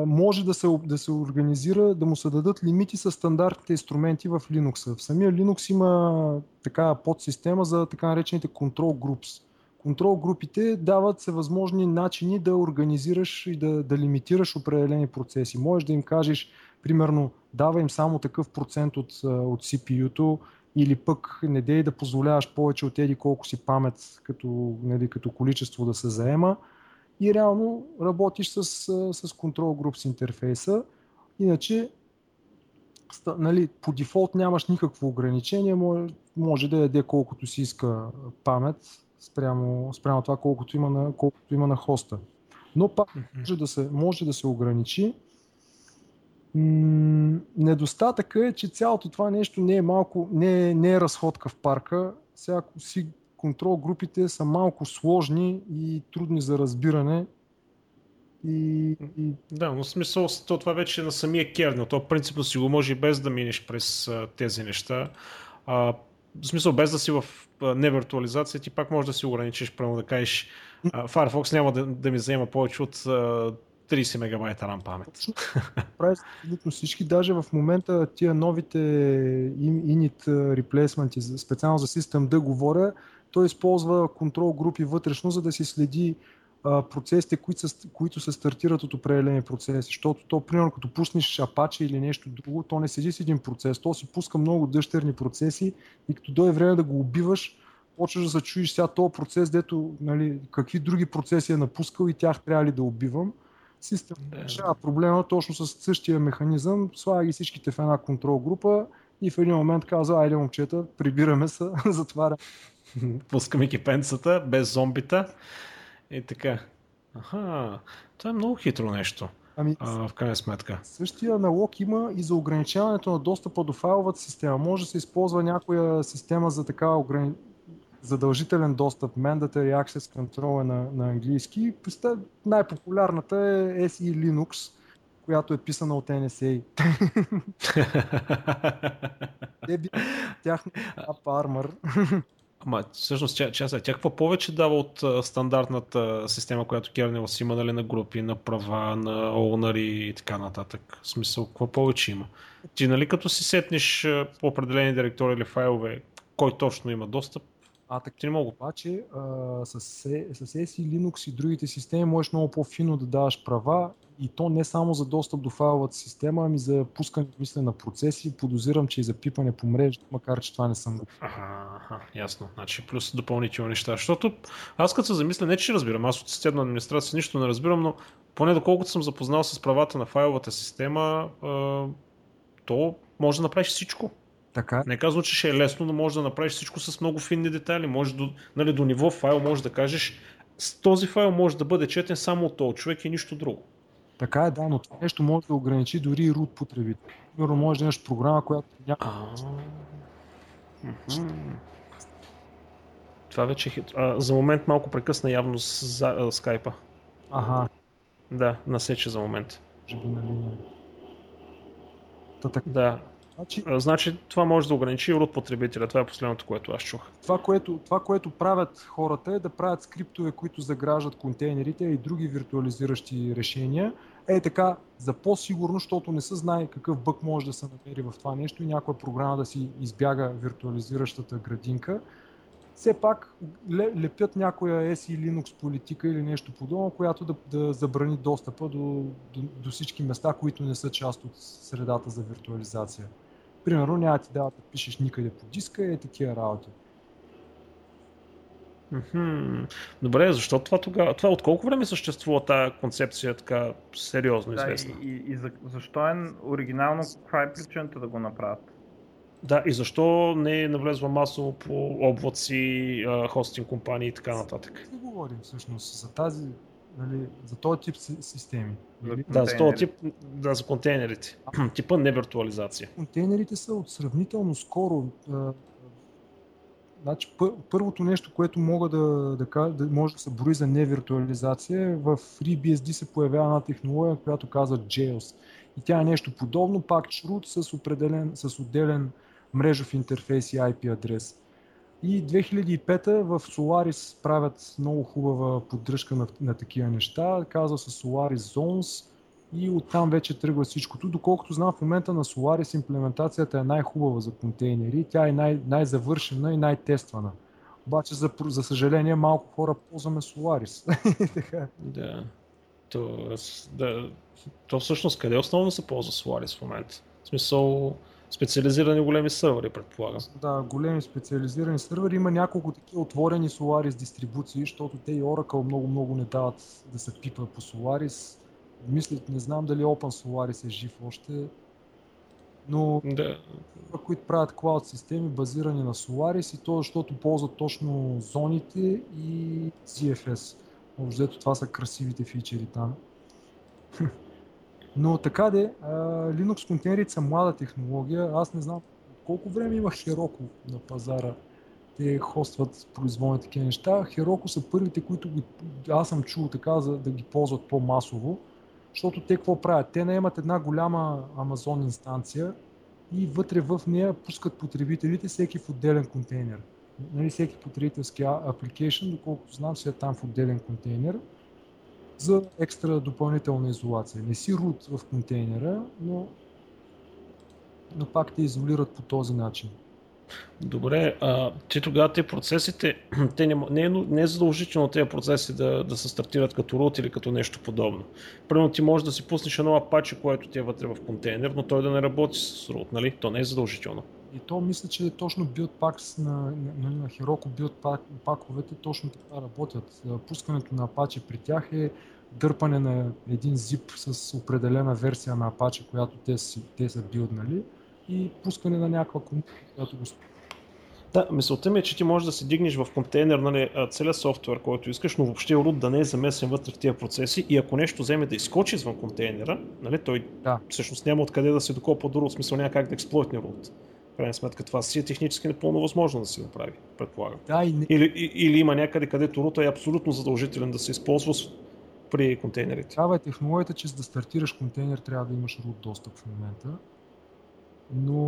може да се, да се организира, да му се дадат лимити с стандартните инструменти в Linux. В самия Linux има така подсистема за така наречените control groups. Контрол групите дават се възможни начини да организираш и да, да лимитираш определени процеси. Можеш да им кажеш, примерно, дава им само такъв процент от, от CPU-то или пък не дей да позволяваш повече от еди колко си памет като, нали, като количество да се заема и реално работиш с, с Control Groups интерфейса. Иначе нали, по дефолт нямаш никакво ограничение, може, може да яде колкото си иска памет спрямо, спрямо това колкото има, на, колкото има на хоста. Но пак може да се, може да се ограничи недостатъка е, че цялото това нещо не е малко, не е, не е разходка в парка. Сега си контрол групите са малко сложни и трудни за разбиране. И, и... Да, но смисъл то, това вече е на самия кернел. То принципно си го може без да минеш през а, тези неща. А, в смисъл без да си в невиртуализация, ти пак можеш да си ограничиш, прямо да кажеш Firefox няма да, да ми взема повече от 30 мегабайта RAM памет. Прави абсолютно всички. Даже в момента тия новите init replacement, специално за System D говоря, той използва контрол групи вътрешно, за да си следи процесите, които, са, които се стартират от определени процеси. Защото то, примерно, като пуснеш Apache или нещо друго, то не седи с един процес, то си пуска много дъщерни процеси и като дойде време да го убиваш, почваш да се чуеш сега този процес, дето нали, какви други процеси е напускал и тях трябва ли да убивам. Систем да. решава проблема точно с същия механизъм, слага ги всичките в една контрол група и в един момент казва, айде момчета, прибираме се, затваря. Пускаме кипенцата, без зомбита и така. Аха, това е много хитро нещо. Ами, а, в крайна сметка. Същия аналог има и за ограничаването на достъпа до файловата система. Може да се използва някоя система за такава ограни задължителен достъп, Mandatory Access Control е на, на английски. Най-популярната е SE Linux, която е писана от NSA. Те би тяхно App Armor. Ама всъщност, тя, тя, тя какво повече дава от а, стандартната система, която Kernel си има нали, на групи, на права, на owner и така нататък? В смисъл, какво повече има? Ти нали като си сетнеш по определени директори или файлове, кой точно има достъп, а така не мога. Обаче с, с SE Linux и другите системи можеш много по-фино да даваш права и то не само за достъп до файловата система, ами за пускане мисля, на процеси. Подозирам, че и за пипане по мрежа, макар че това не съм го. Ага, ясно. Значи плюс допълнителни неща. Защото аз като се замисля, не че разбирам, аз от системна администрация нищо не разбирам, но поне доколкото съм запознал с правата на файловата система, то може да направиш всичко. Така. Не казвам, че ще е лесно, но може да направиш всичко с много финни детайли. Може до, нали, до ниво файл може да кажеш, с този файл може да бъде четен само от този човек и нищо друго. Така е, да, но това нещо може да ограничи дори и root потребител. Примерно може да имаш програма, която няма. Това вече е хитро. А, за момент малко прекъсна явно с за, скайпа. Ага. Да, насече за момент. На линия. Да. Значи, значи това може да ограничи от потребителя. Това е последното, което аз чух. Това което, това, което правят хората е да правят скриптове, които заграждат контейнерите и други виртуализиращи решения. Е така, за по-сигурно, защото не се знае какъв бък може да се намери в това нещо и някоя програма да си избяга виртуализиращата градинка. Все пак лепят някоя SE Linux политика или нещо подобно, която да, да забрани достъпа до, до, до всички места, които не са част от средата за виртуализация. Примерно няма ти дава да пишеш никъде по диска и е такива работи. Добре, защо това тогава? Това от колко време съществува тази концепция така сериозно да, известна? И, и, и за, защо е оригинално, каква е причината да го направят? Да, и защо не е навлезла масово по облаци, хостинг компании и така нататък? Не говорим всъщност за тази нали, за този тип системи. Нали? Да, за този тип, да, за контейнерите. А, Типа не виртуализация. Контейнерите са от сравнително скоро. А, значи, първото нещо, което мога да, да, да може да се брои за невиртуализация, в FreeBSD се появява една технология, която казва Jails. И тя е нещо подобно, пак шрут с, определен, с отделен мрежов интерфейс и IP адрес. И 2005 в Solaris правят много хубава поддръжка на, на такива неща. Казва се Solaris Zones и оттам вече тръгва всичкото. Доколкото знам, в момента на Solaris имплементацията е най-хубава за контейнери. Тя е най- най-завършена и най-тествана. Обаче, за, за съжаление, малко хора ползваме Solaris. Да. То, да. То всъщност къде основно се ползва Solaris в момента? В смисъл, специализирани големи сървъри, предполагам. Да, големи специализирани сървъри. Има няколко такива отворени Solaris дистрибуции, защото те и Oracle много-много не дават да се пипа по Solaris. Мисля, не знам дали Open Solaris е жив още, но да. които правят клауд системи базирани на Solaris и то защото ползват точно зоните и ZFS. Общо това са красивите фичери там. Но така де, Linux контейнерите са млада технология. Аз не знам колко време има Heroku на пазара. Те хостват произволни такива неща. Heroku са първите, които ги, аз съм чул така, за да ги ползват по-масово. Защото те какво правят? Те наемат една голяма Amazon инстанция и вътре в нея пускат потребителите всеки в отделен контейнер. Нали, всеки потребителски application, доколкото знам, си е там в отделен контейнер за екстра допълнителна изолация. Не си root в контейнера, но, но пак те изолират по този начин. Добре, а ти тогава те процесите, те не, не, е, не е задължително тези процеси да, да се стартират като root или като нещо подобно. Примерно ти можеш да си пуснеш едно апаче, което ти е вътре в контейнер, но той да не работи с root, нали? То не е задължително. И то мисля, че точно packs на, на, на Heroku build паковете точно така работят. Пускането на Apache при тях е дърпане на един zip с определена версия на Apache, която те, си, те са билднали и пускане на някаква комута, която го да, мисълта ми е, че ти можеш да се дигнеш в контейнер нали, целият софтуер, който искаш, но въобще root да не е замесен вътре в тия процеси и ако нещо вземе да изкочи извън контейнера, нали, той да. всъщност няма откъде да се докопа до root, смисъл няма как да експлойтне root крайна сметка това си е технически непълно възможно да се направи, предполагам. Да, и не... или, или има някъде, където рута е абсолютно задължителен да се използва при контейнерите. Това е технологията, че за да стартираш контейнер трябва да имаш root достъп в момента. Но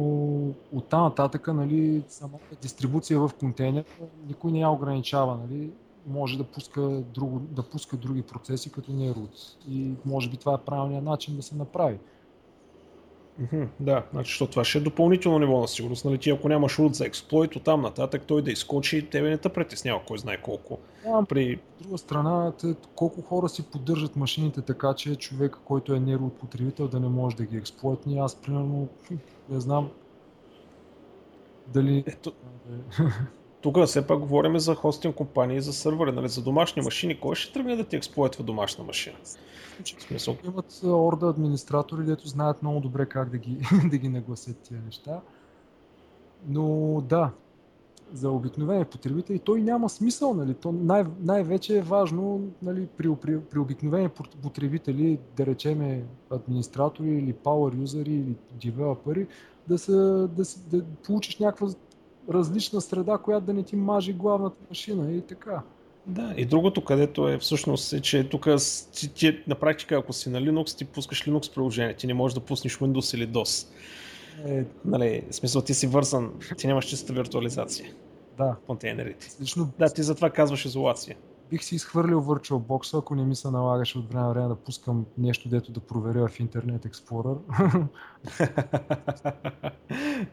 от там нататък, нали, самата дистрибуция в контейнер никой не я ограничава. Нали. Може да пуска, друго, да пуска други процеси, като не е root. И може би това е правилният начин да се направи. Да, значи, защото това ще е допълнително ниво на сигурност. Нали, ти ако нямаш root за експлойт, от там нататък той да изкочи, тебе не те притеснява кой знае колко. Да, При... От друга страна, те, колко хора си поддържат машините така, че човек, който е не root потребител, да не може да ги експлойтни. Аз, примерно, не знам дали... Ето... Тук все пак говорим за хостинг компании, за сървъри, нали, за домашни машини. Кой ще тръгне да ти експлойтва домашна машина? Смисъл. Имат орда администратори, дето знаят много добре как да ги, да ги нагласят тия неща. Но да, за обикновени потребители той няма смисъл. Нали? То най- най-вече е важно нали, при, при, при обикновени потребители, да речеме администратори или power юзери или девелопери, да, са, да, да получиш някаква различна среда, която да не ти мажи главната машина и така. Да, и другото, където е всъщност е, че тук ти, ти, на практика, ако си на Linux, ти пускаш Linux приложение, ти не можеш да пуснеш Windows или DOS. Е... Нали, в смисъл ти си вързан, ти нямаш чиста виртуализация. Да. Контейнерите. Лично... Да, ти затова казваш изолация. Бих си изхвърлил VirtualBox, ако не ми се налагаше от време на време да пускам нещо, дето да проверя в Internet Explorer.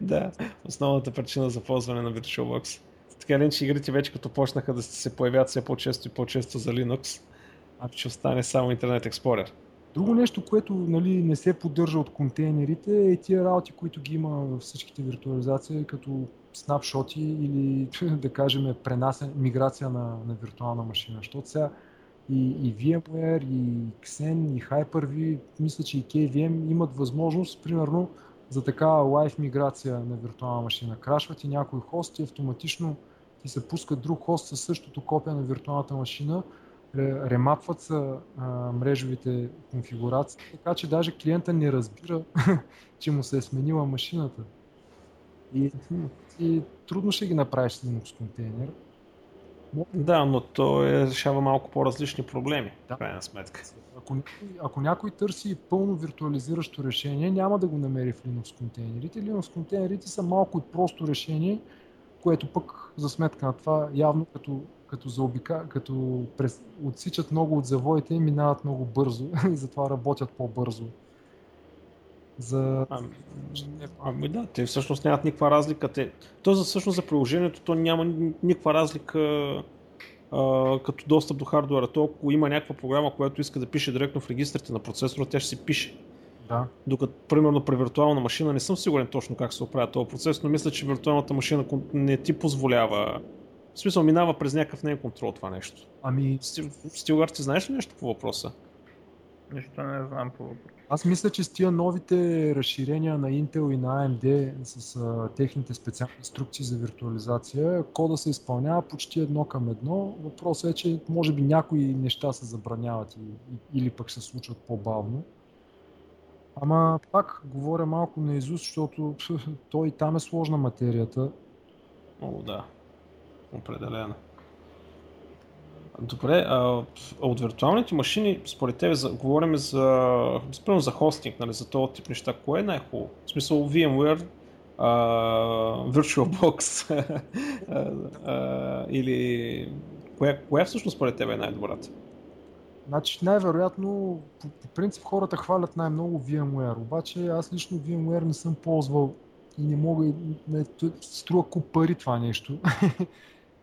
да, основната причина за ползване на VirtualBox. Така ли, че игрите вече като почнаха да се появяват все по-често и по-често за Linux, а ще остане само Internet Explorer. Друго нещо, което нали, не се поддържа от контейнерите е тия работи, които ги има във всичките виртуализации, като снапшоти или да кажем пренасен, миграция на, на виртуална машина. Защото сега и, и VMware, и Xen, и Hyper-V, мисля, че и KVM имат възможност, примерно, за такава лайф миграция на виртуална машина. Крашват и някой хост и автоматично ти се пуска друг хост със същото копия на виртуалната машина, ремапват се мрежовите конфигурации, така че даже клиента не разбира, че му се е сменила машината. И, и трудно ще ги направиш с Linux контейнер. Да, но то е, решава малко по-различни проблеми, Да. в крайна сметка. Ако, ако някой търси пълно виртуализиращо решение, няма да го намери в Linux контейнерите. Linux контейнерите са малко от просто решение, което пък за сметка на това явно като, като, заобика, като през, отсичат много от завоите и минават много бързо и затова работят по-бързо. За... Ами, ами да, те всъщност нямат никаква разлика. Те, то за всъщност за приложението то няма ни- никаква разлика а, като достъп до хардуера. То ако има някаква програма, която иска да пише директно в регистрите на процесора, тя ще си пише. Да. Докато, примерно, при виртуална машина не съм сигурен точно как се оправя този процес, но мисля, че виртуалната машина не ти позволява. В смисъл, минава през някакъв нейн контрол това нещо. Ами, Стил- Стилгар, ти знаеш ли нещо по въпроса? Нищо не знам по въпрос. Аз мисля, че с тия новите разширения на Intel и на AMD с а, техните специални инструкции за виртуализация, кода се изпълнява почти едно към едно. Въпросът е, че може би някои неща се забраняват и, и, или пък се случват по-бавно. Ама пак говоря малко наизуст, защото той и там е сложна материята. О, да. Определено. Добре, а от виртуалните машини, според тебе, за, говорим за, спрямо за хостинг, нали, за този тип неща, кое е най-хубаво? В смисъл VMware, а, VirtualBox а, а, или коя, коя всъщност според тебе е най-добрата? Значи най-вероятно, по, по принцип хората хвалят най-много VMware, обаче аз лично VMware не съм ползвал и не мога, не, струва куп пари това нещо.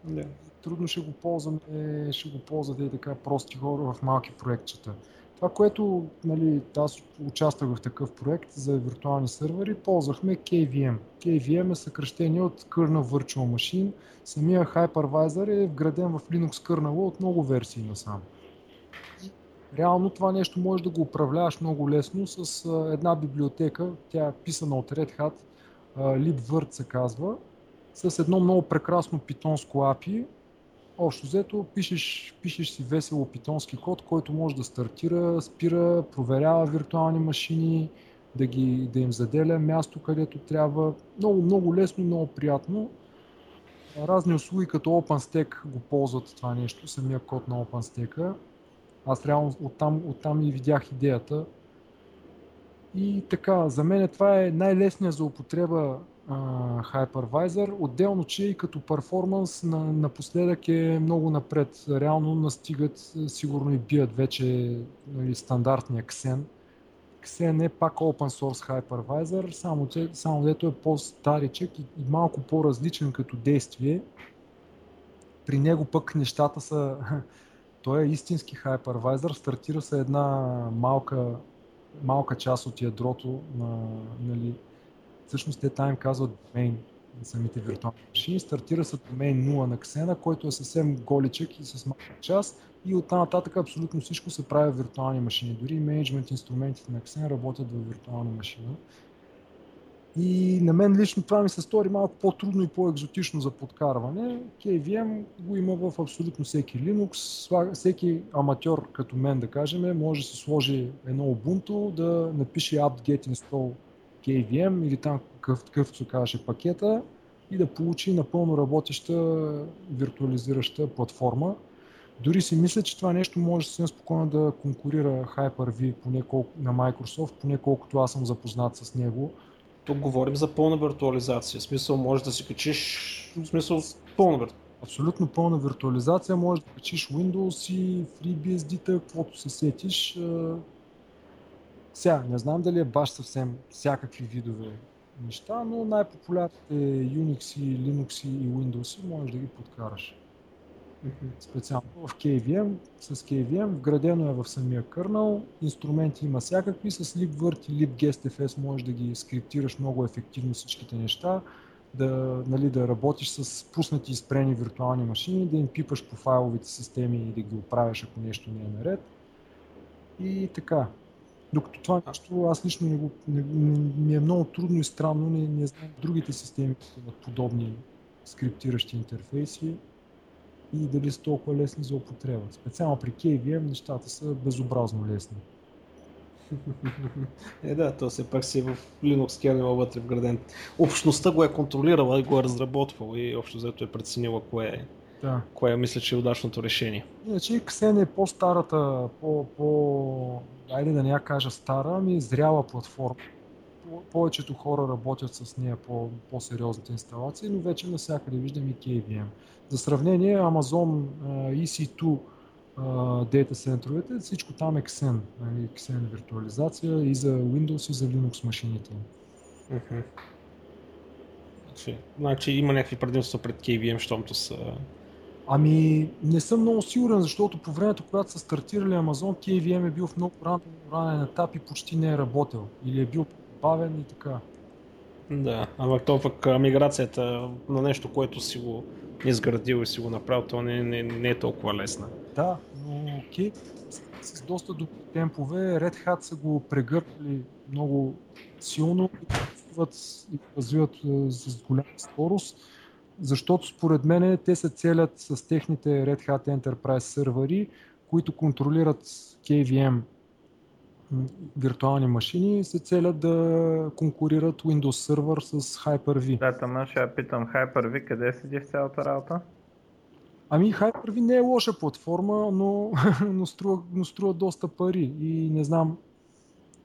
Да. Трудно ще го ползвам, е, ще го ползвате и така прости хора в малки проектчета. Това, което нали, аз участвах в такъв проект за виртуални сървъри, ползвахме KVM. KVM е съкръщение от Kernel Virtual Machine. Самия hypervisor е вграден в Linux kernel от много версии насам. Реално това нещо можеш да го управляваш много лесно с една библиотека, тя е писана от Red Hat, а, libvirt се казва, с едно много прекрасно питонско API. Общо взето пишеш, пишеш си весело питонски код, който може да стартира, спира, проверява виртуални машини, да, ги, да им заделя място където трябва. Много, много лесно много приятно. Разни услуги като OpenStack го ползват това нещо, самия код на OpenStack. Аз реално оттам, оттам и видях идеята. И така, за мен това е най-лесният за употреба hypervisor. Отделно, че и като перформанс на, напоследък е много напред. Реално настигат, е, сигурно и бият вече нали, стандартния Xen. Xen е пак open source hypervisor, само, само дето е по-старичък и, и малко по-различен като действие. При него пък нещата са... Той е истински hypervisor, стартира се една малка, малка част от ядрото на, нали, всъщност те там им казват домейн на самите виртуални машини. Стартира се домейн 0 на Xena, който е съвсем голичък и с малка част и оттам нататък абсолютно всичко се прави в виртуални машини. Дори менеджмент инструментите на Xen работят в виртуална машина. И на мен лично това ми се стори малко по-трудно и по-екзотично за подкарване. KVM го има в абсолютно всеки Linux. Всеки аматьор като мен, да кажем, може да си сложи едно Ubuntu, да напише apt-get install KVM или там какъв, какъвто се казваше пакета и да получи напълно работеща виртуализираща платформа. Дори си мисля, че това нещо може съвсем спокойно да конкурира Hyper-V поне колко, на Microsoft, поне колкото аз съм запознат с него. Тук говорим за пълна виртуализация. В смисъл, може да си качиш, в смисъл, пълна виртуализация. Абсолютно пълна виртуализация, може да качиш Windows и FreeBSD-та, каквото се сетиш. Сега, не знам дали е баш съвсем всякакви видове неща, но най-популярните Unix и Linux и Windows можеш да ги подкараш. Специално в KVM, с KVM, вградено е в самия кърнал, инструменти има всякакви, с libvirt и libguestfs можеш да ги скриптираш много ефективно всичките неща, да, нали, да работиш с пуснати и спрени виртуални машини, да им пипаш по файловите системи и да ги оправяш, ако нещо не е наред. И така. Докато това нещо, аз лично не го, не, не, ми е много трудно и странно, не, не знам другите системи, имат подобни скриптиращи интерфейси и дали са толкова лесни за употреба. Специално при KVM нещата са безобразно лесни. Е, да, то все пак си е в Linux кернела вътре вграден. Общността го е контролирала и го е разработвала и общо взето е преценила кое е Да. Кое мисля, че е удачното решение. Иначе Xen е по-старата, по, по, айде да не я кажа стара, ами зряла платформа. Повечето хора работят с нея по, по-сериозните инсталации, но вече навсякъде виждам и KVM. За сравнение, Amazon EC2 дейта центровете, всичко там е Xen, нали, Xen виртуализация и за Windows и за Linux машините. Mm-hmm. Значи има някакви предимства пред KVM, щомто са... Ами не съм много сигурен, защото по времето, когато са стартирали Amazon, KVM е бил в много ран, ранен етап и почти не е работил. Или е бил бавен и така. Да, ама то пък миграцията на нещо, което си го изградил и си го направил, то не, не, не е толкова лесна. Да, но окей, с, с доста добри темпове. Red Hat са го прегърпали много силно и развиват, развиват с голяма скорост, защото според мен те се целят с техните Red Hat Enterprise сервери, които контролират KVM виртуални машини се целят да конкурират Windows Server с Hyper-V. Да, тъма ще я питам Hyper-V къде седи в цялата работа? Ами Hyper-V не е лоша платформа, но, но, струва, но струва доста пари и не знам,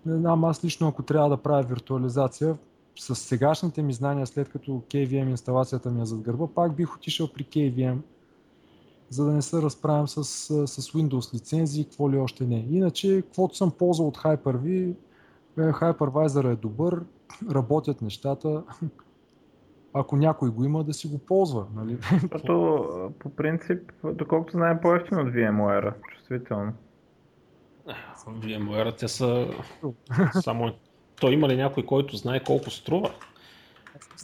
не знам аз лично ако трябва да правя виртуализация, с сегашните ми знания, след като KVM инсталацията ми е зад гърба, пак бих отишъл при KVM, за да не се разправям с, с Windows лицензии, какво ли още не. Иначе, каквото съм ползвал от Hyper-V, е, Hypervisor е добър, работят нещата. Ако някой го има, да си го ползва. Нали? Защото по принцип, доколкото знаем по-ефтино от VMware, чувствително. VMware те са само... Той има ли някой, който знае колко струва?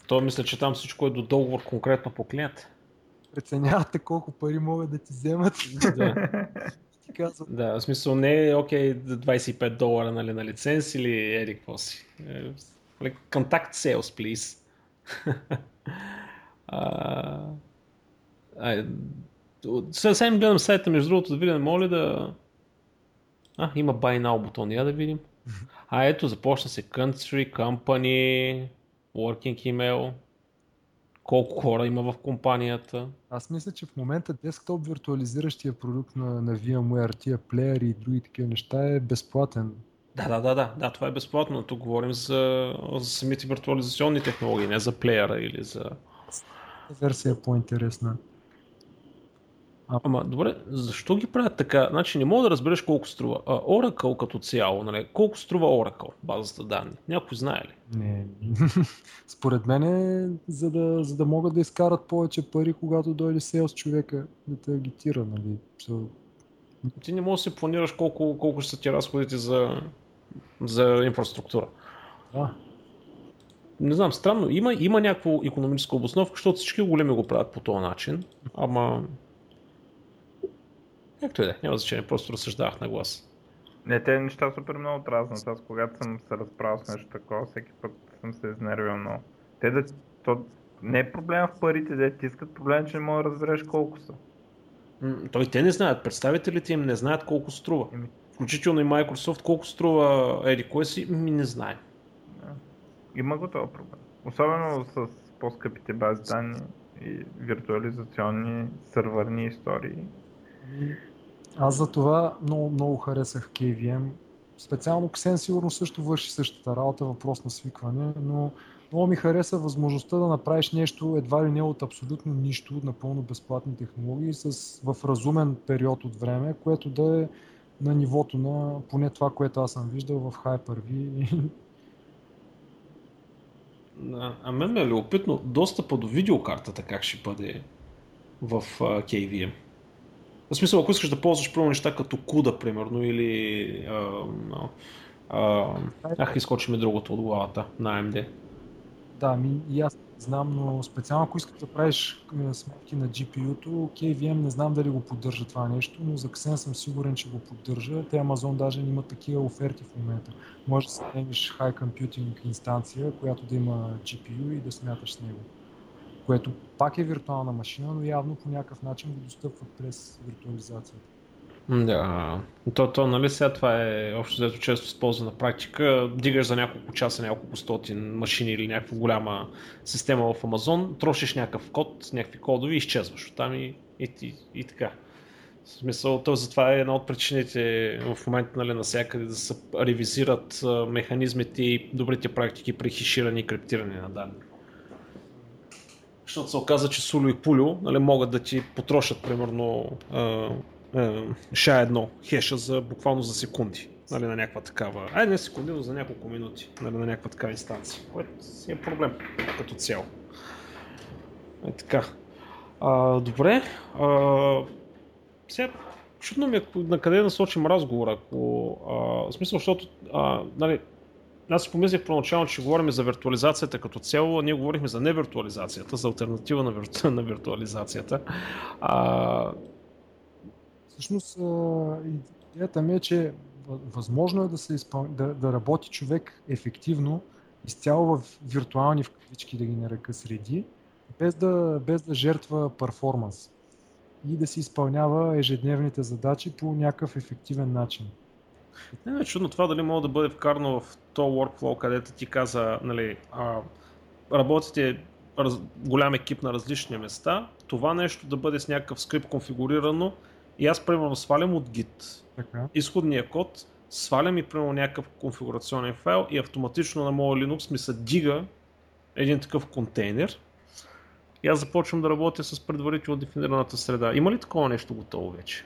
Той мисля, че там всичко е до договор конкретно по клиент преценявате колко пари могат да ти вземат. Да. казвам. Да, в смисъл не е окей 25 долара нали, на лиценз или еди какво си. Контакт sales, please. а, а, съвсем гледам сайта, между другото, да видим, моля да... А, има Buy Now бутон, я да видим. А, ето, започна се Country, Company, Working Email колко хора има в компанията. Аз мисля, че в момента десктоп виртуализиращия продукт на, на VMware, тия плеери и други такива неща е безплатен. Да, да, да, да, да, това е безплатно, но тук говорим за, за самите виртуализационни технологии, не за плеера или за... Версия е по-интересна. А... Ама добре, защо ги правят така? Значи не мога да разбереш колко струва. А, Oracle като цяло, нали? колко струва Oracle, базата данни? Някой знае ли? Не. Според мен е за да, за да могат да изкарат повече пари, когато дойде селс човека да те агитира. Нали? So... Ти не можеш да си планираш колко, колко ще са ти разходите за, за инфраструктура. Да. Не знам, странно. Има, има някаква економическа обосновка, защото всички големи го правят по този начин, ама Както и да, е, няма значение, просто разсъждавах на глас. Не, те неща супер много отразнат. Аз когато съм се разправил с нещо такова, всеки път съм се изнервил много. Те да, то не е проблем в парите, да ти искат, проблем че не мога да разбереш колко са. той те не знаят, представителите им не знаят колко струва. Включително и Microsoft, колко струва еди кой си, ми не знае. Има го това проблем. Особено с по-скъпите бази данни и виртуализационни сървърни истории. Аз за това много, много харесах KVM. Специално Xen сигурно също върши същата работа, въпрос на свикване, но много ми хареса възможността да направиш нещо едва ли не от абсолютно нищо, напълно безплатни технологии с, в разумен период от време, което да е на нивото на поне това, което аз съм виждал в Hyper-V. А мен ме е любопитно достъпа до видеокартата как ще бъде в KVM. В смисъл, ако искаш да ползваш първо неща като CUDA, примерно, или... А, а, ах, изкочи ми другото от главата на AMD. Да, ми, и аз знам, но специално ако искаш да правиш сметки на GPU-то, KVM не знам дали го поддържа това нещо, но за Xen съм сигурен, че го поддържа. Те Amazon даже имат такива оферти в момента. Може да си High Computing инстанция, която да има GPU и да смяташ с него което пак е виртуална машина, но явно по някакъв начин го достъпват през виртуализацията. Да. То, то, нали сега това е общо взето често използвана практика. Дигаш за няколко часа няколко стотин машини или някаква голяма система в Amazon, трошиш някакъв код, някакви кодови и изчезваш оттам и, и, и, и така. В смисъл, то затова е една от причините в момента нали, насякъде да се ревизират механизмите и добрите практики при хиширане и криптиране на данни. Защото се оказа, че Сулю и Пулю нали, могат да ти потрошат примерно ша едно хеша за буквално за секунди. Нали, на някаква такава. Ай, не секунди, но за няколко минути. Нали, на някаква такава инстанция. Което си е проблем като цяло. Е така. А, добре. А, сега, чудно ми е на къде насочим разговора, ако, а, в смисъл, защото, а, нали, аз си помислих проначално, че говорим за виртуализацията като цяло, ние говорихме за невиртуализацията, за альтернатива на, вирту... на виртуализацията. А... Всъщност, идеята ми е, че възможно е да, се изпъл... да, да работи човек ефективно, изцяло в виртуални в кавички да ги нарека среди, без да, без да жертва перформанс и да си изпълнява ежедневните задачи по някакъв ефективен начин. Не, не, чудно това дали мога да бъде вкарано в то workflow, където ти каза, нали, а, работите раз, голям екип на различни места, това нещо да бъде с някакъв скрипт конфигурирано и аз примерно свалям от Git така. изходния код, свалям и примерно някакъв конфигурационен файл и автоматично на моя Linux ми се дига един такъв контейнер и аз започвам да работя с предварително дефинираната среда. Има ли такова нещо готово вече?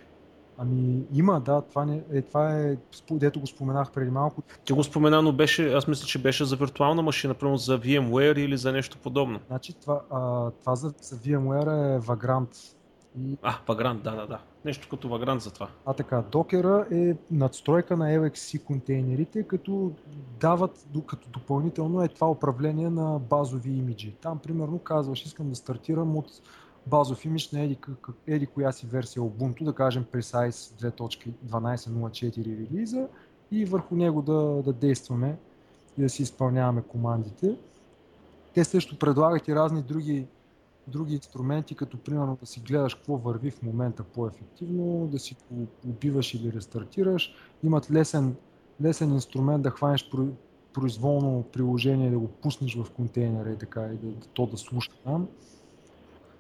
Ами има, да, това, не, е, това е, дето го споменах преди малко. Ти го спомена, но беше, аз мисля, че беше за виртуална машина, например за VMware или за нещо подобно. Значи това, а, това за, за VMware е Vagrant. И... А, Vagrant, да, да, да. Нещо като Vagrant за това. А така, докера е надстройка на LXC контейнерите, като дават като допълнително е това управление на базови имиджи. Там, примерно, казваш, искам да стартирам от базов имидж на еди, еди коя си версия Ubuntu, да кажем Precise 2.12.04 релиза и върху него да, да действаме и да си изпълняваме командите. Те също предлагат и разни други, други инструменти, като примерно да си гледаш какво върви в момента по-ефективно, да си убиваш или рестартираш. Имат лесен, лесен инструмент да хванеш произволно приложение, да го пуснеш в контейнера и така, и да, да то да слуша там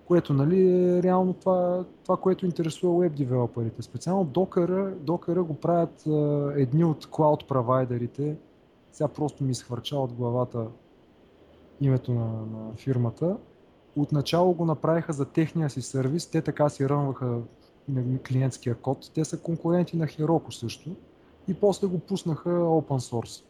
което нали, е реално това, това, което интересува веб девелоперите. Специално Docker, Docker го правят а, едни от клауд провайдерите. Сега просто ми изхвърча от главата името на, на фирмата. Отначало го направиха за техния си сервис, те така си рънваха клиентския код. Те са конкуренти на Heroku също. И после го пуснаха open source.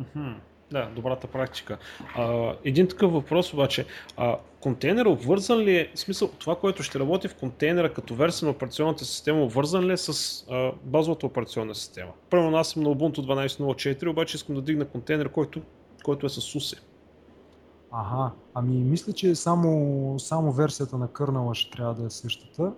Mm-hmm. Да, добрата практика. А, един такъв въпрос обаче. А, контейнер обвързан ли е, в смисъл това, което ще работи в контейнера като версия на операционната система, обвързан ли е с а, базовата операционна система? Първо аз съм на Ubuntu 12.04, обаче искам да дигна контейнер, който, който е с SUSE. Ага, ами мисля, че само, само версията на кърнала ще трябва да е същата.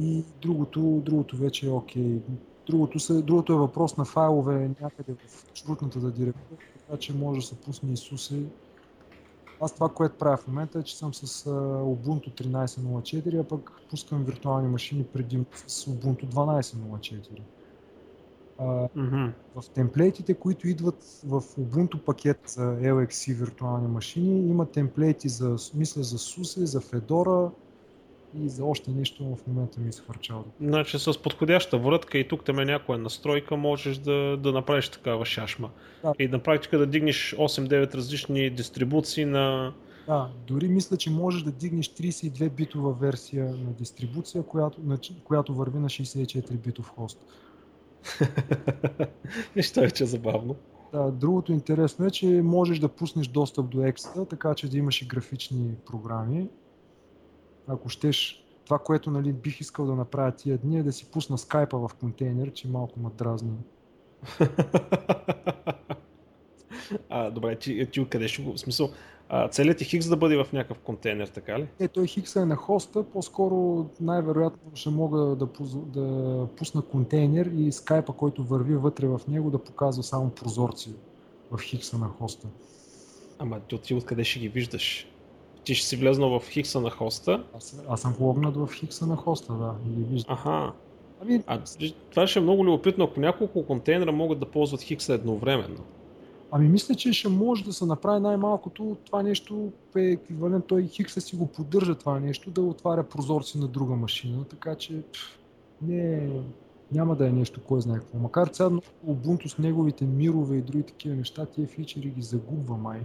И другото, другото вече е окей. Другото, се, другото е въпрос на файлове някъде в шрутната директива, така че може да се пусне Исусе. Аз това, което правя в момента е, че съм с Ubuntu 13.04, а пък пускам виртуални машини преди с Ubuntu 12.04. mm-hmm. В темплейтите, които идват в Ubuntu пакет за LXC виртуални машини, има темплейти за, мисля, за SUSE, за Fedora, и за още нещо в момента ми изхвърчало. Значи с подходяща врътка и тук там е някоя настройка, можеш да, да направиш такава шашма. Да. И на практика да дигнеш 8-9 различни дистрибуции на... Да, дори мисля, че можеш да дигнеш 32 битова версия на дистрибуция, която, на, която върви на 64 битов хост. Нещо е забавно. Да, другото интересно е, че можеш да пуснеш достъп до екста, така че да имаш и графични програми ако щеш, това, което нали, бих искал да направя тия дни е да си пусна скайпа в контейнер, че малко ме дразни. а, добре, ти, ти къде ще го... В смисъл, а, целият ти хикс да бъде в някакъв контейнер, така ли? Е, той хикс е на хоста, по-скоро най-вероятно ще мога да, да пусна контейнер и скайпа, който върви вътре в него, да показва само прозорци в хикса на хоста. Ама ти, ти откъде ще ги виждаш? Ти ще си влезнал в хикса на хоста. Аз, аз съм логнат в хикса на хоста, да. И виждам. Аха. Ами, А, това ще е много любопитно, ако няколко контейнера могат да ползват хикса едновременно. ами мисля, че ще може да се направи най-малкото това нещо е еквивалент, той Хикса си го поддържа това нещо, да отваря прозорци на друга машина, така че пф, не, няма да е нещо кой знае какво. Макар сега Ubuntu с неговите мирове и други такива неща, тия фичери ги загубва май.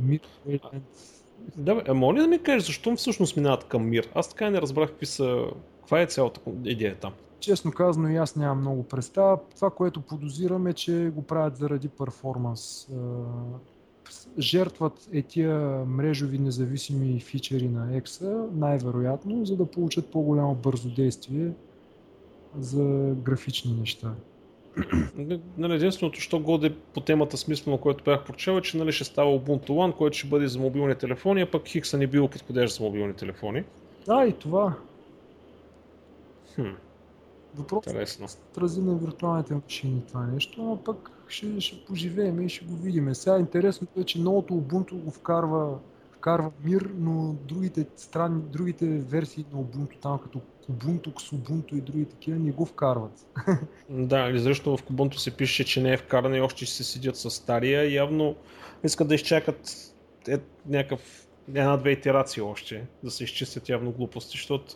Мир. Да, бе, а моля ли да ми кажеш, защо всъщност минават към мир? Аз така не разбрах какви са... Каква е цялата идея там? Честно казано и аз нямам много представа. Това, което подозирам е, че го правят заради перформанс. Жертват е тия мрежови независими фичери на EXA, най-вероятно, за да получат по-голямо бързодействие за графични неща. Нали, единственото, що годе по темата смислено, което бях прочел, е, че нали, ще става Ubuntu One, който ще бъде за мобилни телефони, а пък Хикса не бил подходящ за мобилни телефони. Да, и това. Хм, Въпрос е интересно. отрази на виртуалните машини това нещо, а пък ще, ще поживеем и ще го видим. Сега интересното е, че новото Ubuntu го вкарва, вкарва мир, но другите, страни, другите версии на Ubuntu, там като Ubuntu, Xubuntu и други такива, не го вкарват. Да, изрично в Kubuntu се пише, че не е вкаран и още ще се седят с стария. Явно искат да изчакат е, някакъв, една-две итерации още, да се изчистят явно глупости, защото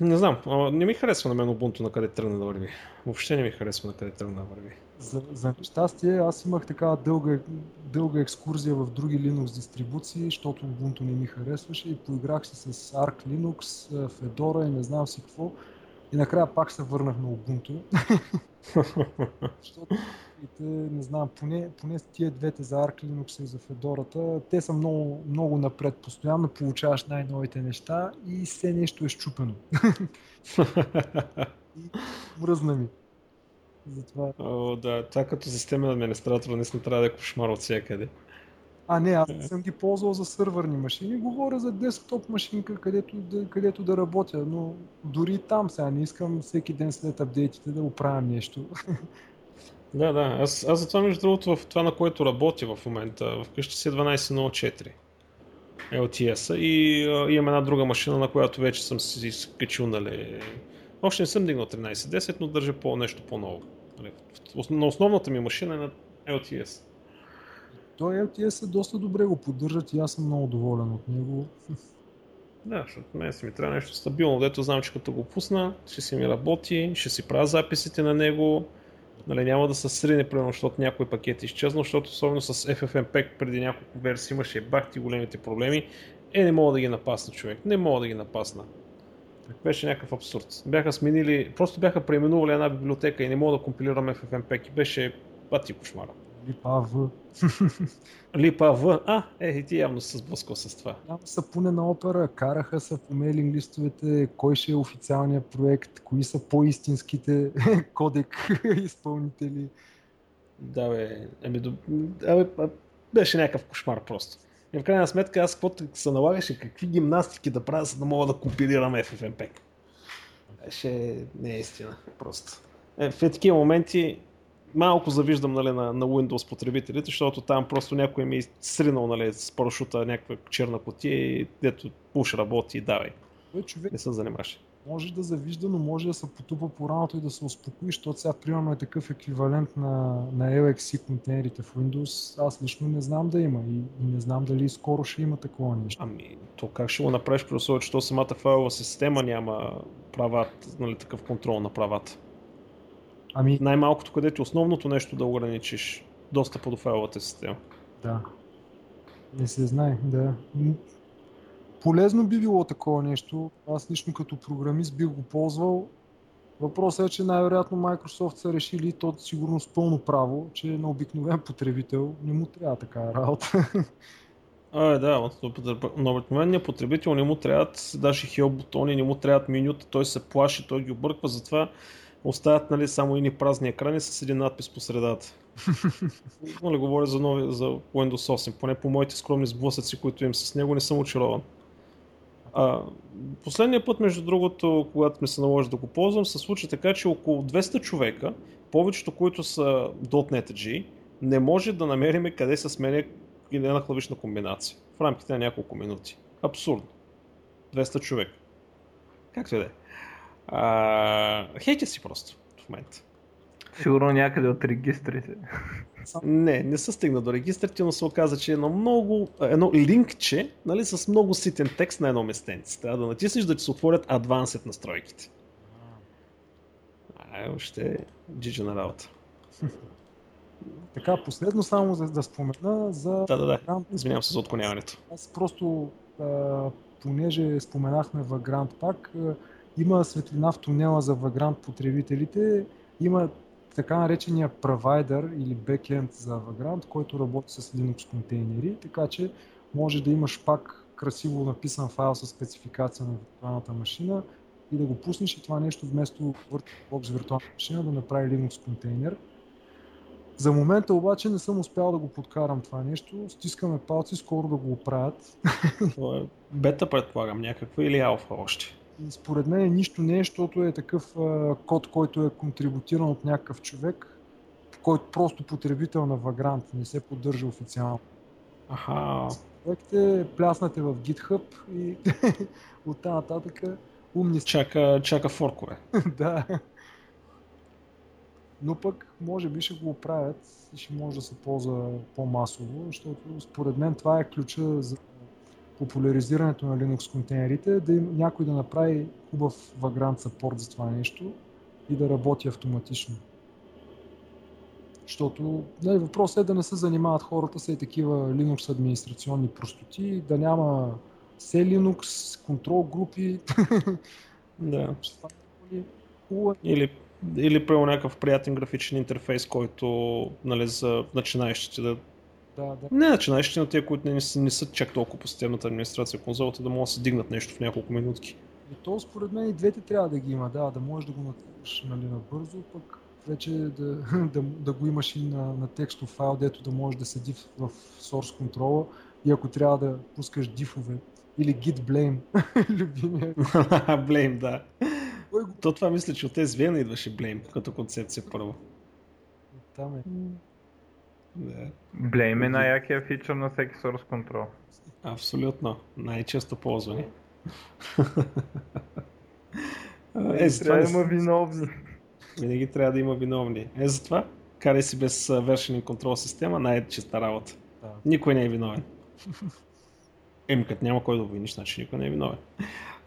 не знам, не ми харесва на мен Ubuntu на къде тръгне да върви. Въобще не ми харесва на къде тръгне да върви. За, за нещастие, аз имах такава дълга, дълга екскурзия в други Linux дистрибуции, защото Ubuntu не ми харесваше и поиграх се с Arc Linux, Fedora и не знам си какво. И накрая пак се върнах на Ubuntu. Защото не знам, поне, поне с тия двете за Arc Linux и за Fedora, те са много, много напред. Постоянно получаваш най-новите неща и все нещо е щупено. И мръзна ми. Затова... О, да, това като системен администратор наистина трябва да е кошмар от всякъде. А, не, аз не съм ги ползвал за сървърни машини, говоря за десктоп машинка, където да, където да работя, но дори и там сега не искам всеки ден след апдейтите да оправям нещо. Да, да. Аз, аз затова, между другото, в това, на което работя в момента, вкъщи си е 12.04 LTS и а, имам една друга машина, на която вече съм си скачил, нали... Още не съм дигнал 13.10, но държа по нещо по-ново. Нали, на основната ми машина е на LTS. Той LTS е доста добре го поддържат и аз съм много доволен от него. Да, защото мен си ми трябва нещо стабилно, дето знам, че като го пусна, ще си ми работи, ще си правя записите на него, нали, няма да се срине, примерно, защото някой пакет е изчезнал, защото особено с FFmpeg преди няколко версии имаше бахти големите проблеми. Е, не мога да ги напасна човек, не мога да ги напасна. Беше някакъв абсурд. Бяха сменили, просто бяха преименували една библиотека и не мога да компилирам FFmpeg и беше бати кошмара. AV. Липа В, а, е, и ти явно се сблъскал с това. Там са поне на опера, караха са по мейлинг листовете, кой ще е официалният проект, кои са по-истинските кодек изпълнители. Да, бе. Ами, до... Абе, беше някакъв кошмар просто. И в крайна сметка аз каквото се налагаше, какви гимнастики да правя, за да мога да компилирам FFmpeg. Беше неистина, просто. Е, в е такива моменти малко завиждам нали, на, на Windows потребителите, защото там просто някой ми е сринал нали, с парашута някаква черна котия и дето уж работи и давай. Той човек Не се занимаваше. може да завижда, но може да се потупа по раното и да се успокои, защото сега примерно е такъв еквивалент на, на LXC контейнерите в Windows. Аз лично не знам да има и, и не знам дали скоро ще има такова нещо. Ами, то как ще го направиш при условие, че то самата файлова система няма правата, нали, такъв контрол на правата. Ами, Най-малкото, където е основното нещо да ограничиш достъпа до файловата система. да. Не се знае, да. Полезно би било такова нещо. Аз лично като програмист бих го ползвал. Въпросът е, че най-вероятно Microsoft са решили, то сигурно с пълно право, че на обикновен потребител не му трябва такава работа. А, е, да, на обикновения потребител не му трябват даже хел бутони, не му трябват менюта, той се плаши, той ги обърква, затова оставят нали, само едни празни екрани с един надпис по средата. нали, говоря за, нови, за Windows 8, поне по моите скромни сблъсъци, които им с него, не съм очарован. А, последния път, между другото, когато ми се наложи да го ползвам, се случи така, че около 200 човека, повечето които са .NET G, не може да намериме къде се сменя една клавишна комбинация в рамките на няколко минути. Абсурдно. 200 човек. Както и да е. Хейте си просто в момента. Сигурно някъде от регистрите. Не, не са стигна до регистрите, но се оказа, че е едно много, едно линкче, нали, с много ситен текст на едно местенце. Трябва да натиснеш да ти се отворят адвансет настройките. А, още джиджа на работа. Така, последно само за да спомена за... Да, да, да. Извинявам се за отклоняването. Аз просто, а, понеже споменахме Vagrant пак, а, има светлина в тунела за Vagrant потребителите, има така наречения провайдер или бекенд за Vagrant, който работи с Linux контейнери, така че може да имаш пак красиво написан файл с спецификация на виртуалната машина и да го пуснеш и това нещо вместо VirtualBox виртуална машина да направи Linux контейнер. За момента обаче не съм успял да го подкарам това нещо. Стискаме палци скоро да го оправят. Бета предполагам някаква или алфа още. И според мен нищо не е, защото е такъв а, код, който е контрибутиран от някакъв човек, който просто потребител на Vagrant, не се поддържа официално. Аха. Проектите пляснате в GitHub и оттам нататък умни. Чака, чака форкове. да. Но пък може би ще го оправят и ще може да се ползва по-масово, защото според мен това е ключа за популяризирането на Linux контейнерите, да им, някой да направи хубав Vagrant support за това нещо и да работи автоматично. Защото нали, въпросът е да не се занимават хората с такива Linux администрационни простоти, да няма все Linux, контрол групи. Да. Или, или при някакъв приятен графичен интерфейс, който нали, за начинаещите да да, да. Не начинаещите, но те, които не, са, не са чак толкова по системната администрация конзолата, да могат да се дигнат нещо в няколко минутки. И то според мен и двете трябва да ги има, да, да можеш да го натвориш нали, набързо, пък вече да, да, да го имаш и на, на текстов файл, дето да можеш да седи в, в source control и ако трябва да пускаш дифове или git blame, любимия. blame, да. Го То това мисля, че от SVN идваше blame като концепция първо. там е? Да. Blame е най-якия фичър на всеки source control. Абсолютно. Най-често ползвани. Е, затова трябва да има виновни. винаги трябва да има виновни. Е, затова карай си без вершен контрол система, най-чиста работа. Да. Никой не е виновен. Еми, като няма кой да обвиниш, значи никой не е виновен.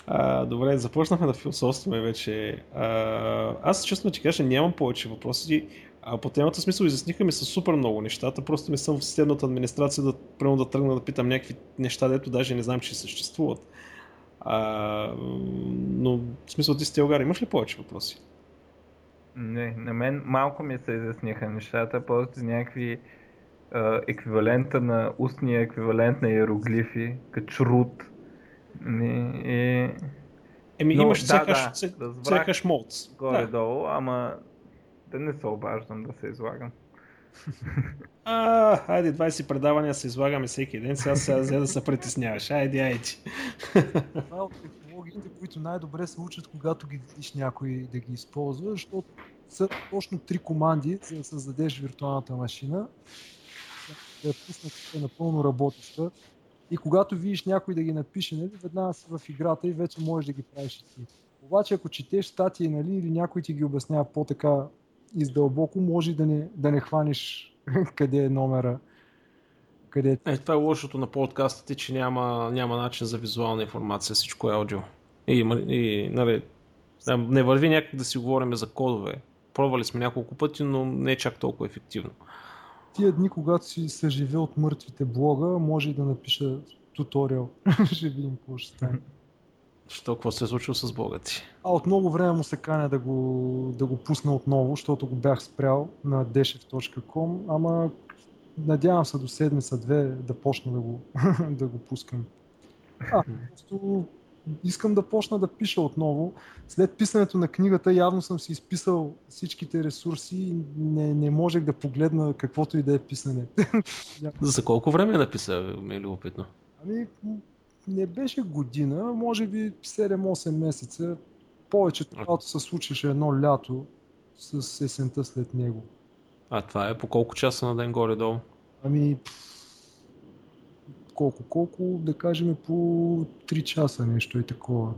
А, добре, започнахме да философстваме вече. А, аз честно ти кажа, нямам повече въпроси. А по темата смисъл изясниха ми са супер много нещата, просто не съм в системната администрация да, примерно да тръгна да питам някакви неща, дето даже не знам, че съществуват. А, но в смисъл ти сте имаш ли повече въпроси? Не, на мен малко ми се изясниха нещата, просто някакви а, еквивалента на устния еквивалент на иероглифи, като. Нали, И Еми Но, имаш да, цехаш, да, да, цехаш молц. Да. горе-долу, ама да не се обаждам да се излагам. А, хайде, 20 предавания се излагаме всеки ден, сега сега взе да се притесняваш. Айде, айде. Това е от технологиите, които най-добре се учат, когато ги видиш някой да ги използва, защото са точно три команди, за да създадеш виртуалната машина, да я пуснеш да е напълно работеща. И когато видиш някой да ги напише, нали, веднага си в играта и вече можеш да ги правиш и ти. Обаче ако четеш статии нали, или някой ти ги обяснява по-така издълбоко, може да не, да не хванеш къде е номера, къде е Е, това е лошото на подкастите, че няма, няма начин за визуална информация, всичко е аудио. И, и нали, не върви някак да си говорим за кодове. Пробвали сме няколко пъти, но не е чак толкова ефективно. тия дни, когато си съживе от мъртвите блога, може и да напиша туториал. ще видим какво ще стане. Що, какво се е случило с Бога ти? А от много време му се каня да го, да го пусна отново, защото го бях спрял на deshev.com, ама надявам се до седмица-две да почна да го, да го пускам. А, просто искам да почна да пиша отново. След писането на книгата явно съм си изписал всичките ресурси и не, не можех да погледна каквото и да е писане. За колко време е написа, ми е любопитно? Ами, не беше година, може би 7-8 месеца. Повечето работа се случваше едно лято с есента след него. А това е по колко часа на ден горе-долу? Ами, пф, колко, колко, да кажем по 3 часа нещо и такова.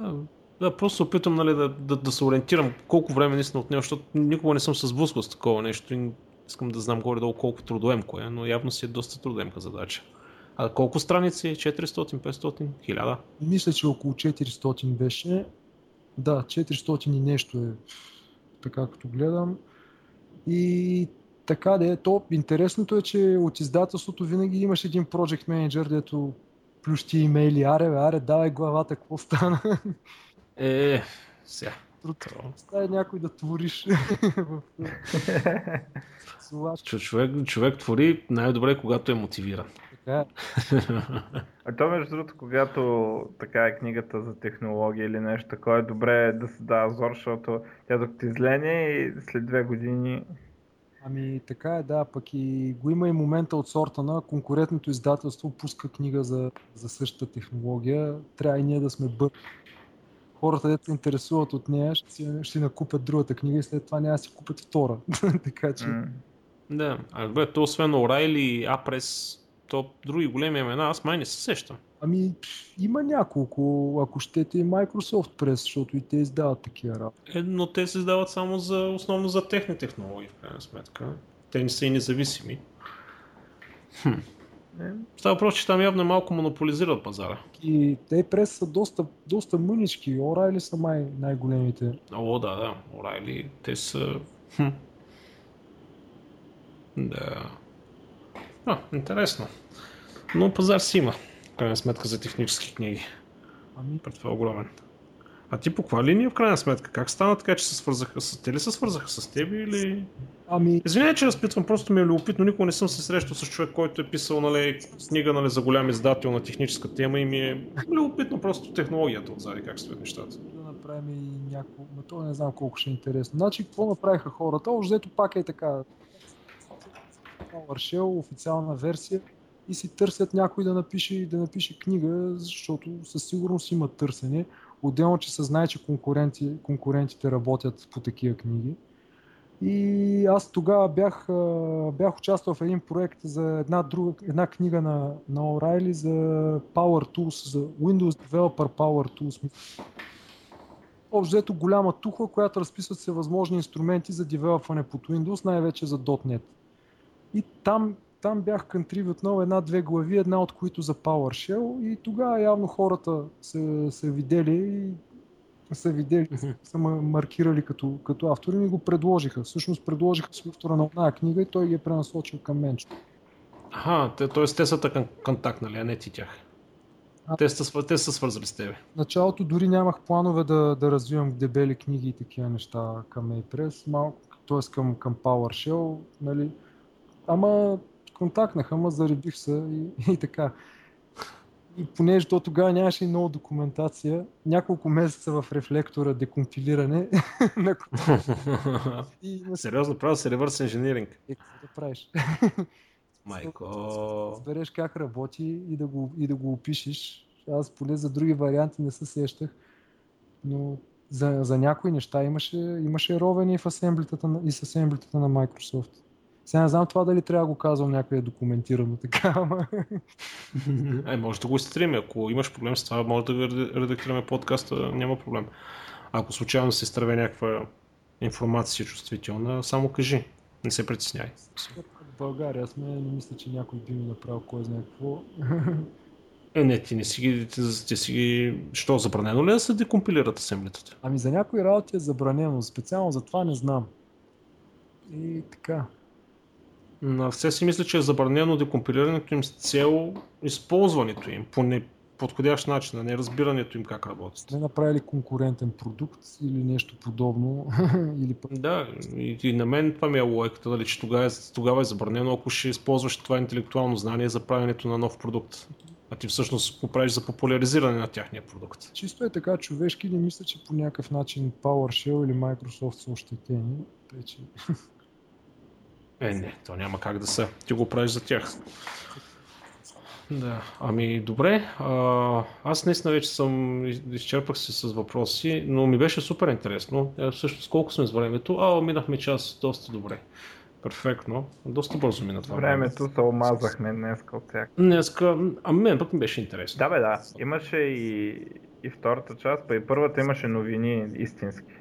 Да, да, просто се опитам нали, да, да, да, се ориентирам колко време наистина отнема, защото никога не съм се сблъскал с такова нещо и искам да знам горе-долу колко трудоемко е, но явно си е доста трудоемка задача. А колко страници? 400, 500, 1000? Мисля, че около 400 беше. Да, 400 и нещо е, така като гледам. И така да е. То, интересното е, че от издателството винаги имаш един project manager, дето плющи имейли, аре, бе, аре, давай главата, какво стана? Е, сега. Става някой да твориш. човек, човек твори най-добре, когато е мотивиран. Така. А то между другото, когато така е книгата за технология или нещо такова, е добре да се дава зор, защото тя докато излене и след две години Ами така е, да, пък и го има и момента от сорта на конкурентното издателство пуска книга за, за същата технология, трябва и ние да сме бър. Хората, дето се интересуват от нея, ще си, ще си накупят другата книга и след това няма да си купят втора. така че... Mm. Да, а бе, то освен Орайли и Апрес, то други големи имена, аз май не се сещам. Ами, има няколко, ако щете и Microsoft Press, защото и те издават такива работи. Е, но те се издават само за, основно за техни технологии, в крайна сметка. Те не са и независими. Хм. Е. Става въпрос, че там явно малко монополизират пазара. И те прес са доста, доста мънички. Орайли са май най-големите. О, да, да. Орайли, те са... Хм. Да. А, интересно. Но пазар си има, в крайна сметка, за технически книги. Ами... Пред това е огромен. А ти по каква линия в крайна сметка? Как стана така, че се свързаха с... Те ли се свързаха с теб или... Ами... Извинявай, че разпитвам, просто ми е любопитно. Никога не съм се срещал с човек, който е писал нали, книга нали, за голям издател на техническа тема и ми е любопитно просто технологията отзади, как стоят нещата. Да направим и няколко, но то не знам колко ще е интересно. Значи, какво направиха хората? Още пак е така. PowerShell, официална версия и си търсят някой да напише, да напише книга, защото със сигурност има търсене. Отделно, че се знае, че конкуренти, конкурентите работят по такива книги. И аз тогава бях, бях участвал в един проект за една, друга, една книга на, на O'Reilly за Power Tools, за Windows Developer Power Tools. Общо голяма туха, която разписват се възможни инструменти за девелопване под Windows, най-вече за .NET. И там там бях отново една-две глави, една от които за PowerShell и тогава явно хората са, са видели и са видели, са маркирали като, като автори и ми го предложиха. Всъщност предложиха с автора на една книга и той ги е пренасочил към мен. Аха, т.е. те, те са контакт, нали, а не ти тях. А, те, са, те са свързали с тебе. В началото дори нямах планове да, да развивам дебели книги и такива неща към Apepress, малко, т.е. към, към PowerShell, нали. Ама контактнаха, ма заребих се и, и така. И понеже до тогава нямаше и много документация, няколко месеца в рефлектора декомпилиране. и, Сериозно, правил се ревърс инженеринг. Е, какво да правиш? Майко. Разбереш как работи и да, го, и да го опишеш. Аз поне за други варианти не се сещах, но за, за някои неща имаше, имаше ровени в асемблитата и с асемблитата на Microsoft. Сега не знам това дали трябва да го казвам някъде документирано така, ама... Е, може да го изтрим. Ако имаш проблем с това, може да редактираме подкаста, няма проблем. Ако случайно се изтърве някаква информация чувствителна, само кажи. Не се притесняй. В България сме, не мисля, че някой би ми направил кой знае какво. Е, не, ти не си ги, ти, ти си ги... Що, забранено ли е да се декомпилират асемблитата? Ами за някои работи е забранено, специално за това не знам. И така. На все си мисля, че е забранено декомпилирането им с цел използването им по неподходящ начин, а не разбирането им как работят. Сме направили конкурентен продукт или нещо подобно. или... Да, и, и на мен това ми е логиката, нали, че тогава е, тогава е забранено, ако ще използваш това интелектуално знание за правенето на нов продукт. А ти всъщност го правиш за популяризиране на тяхния продукт. Чисто е така човешки, не мисля, че по някакъв начин PowerShell или Microsoft са ощетени. Тъй, че... Е, не, то няма как да са. Ти го правиш за тях. Да, ами добре. А, аз наистина вече съм, изчерпах се с въпроси, но ми беше супер интересно. Е, всъщност колко сме с времето? А, минахме час доста добре. Перфектно. Доста бързо мина това. Времето се омазахме днес от всяка. Днеска, а мен пък ми беше интересно. Да бе, да. Имаше и, и втората част, па и първата имаше новини истински.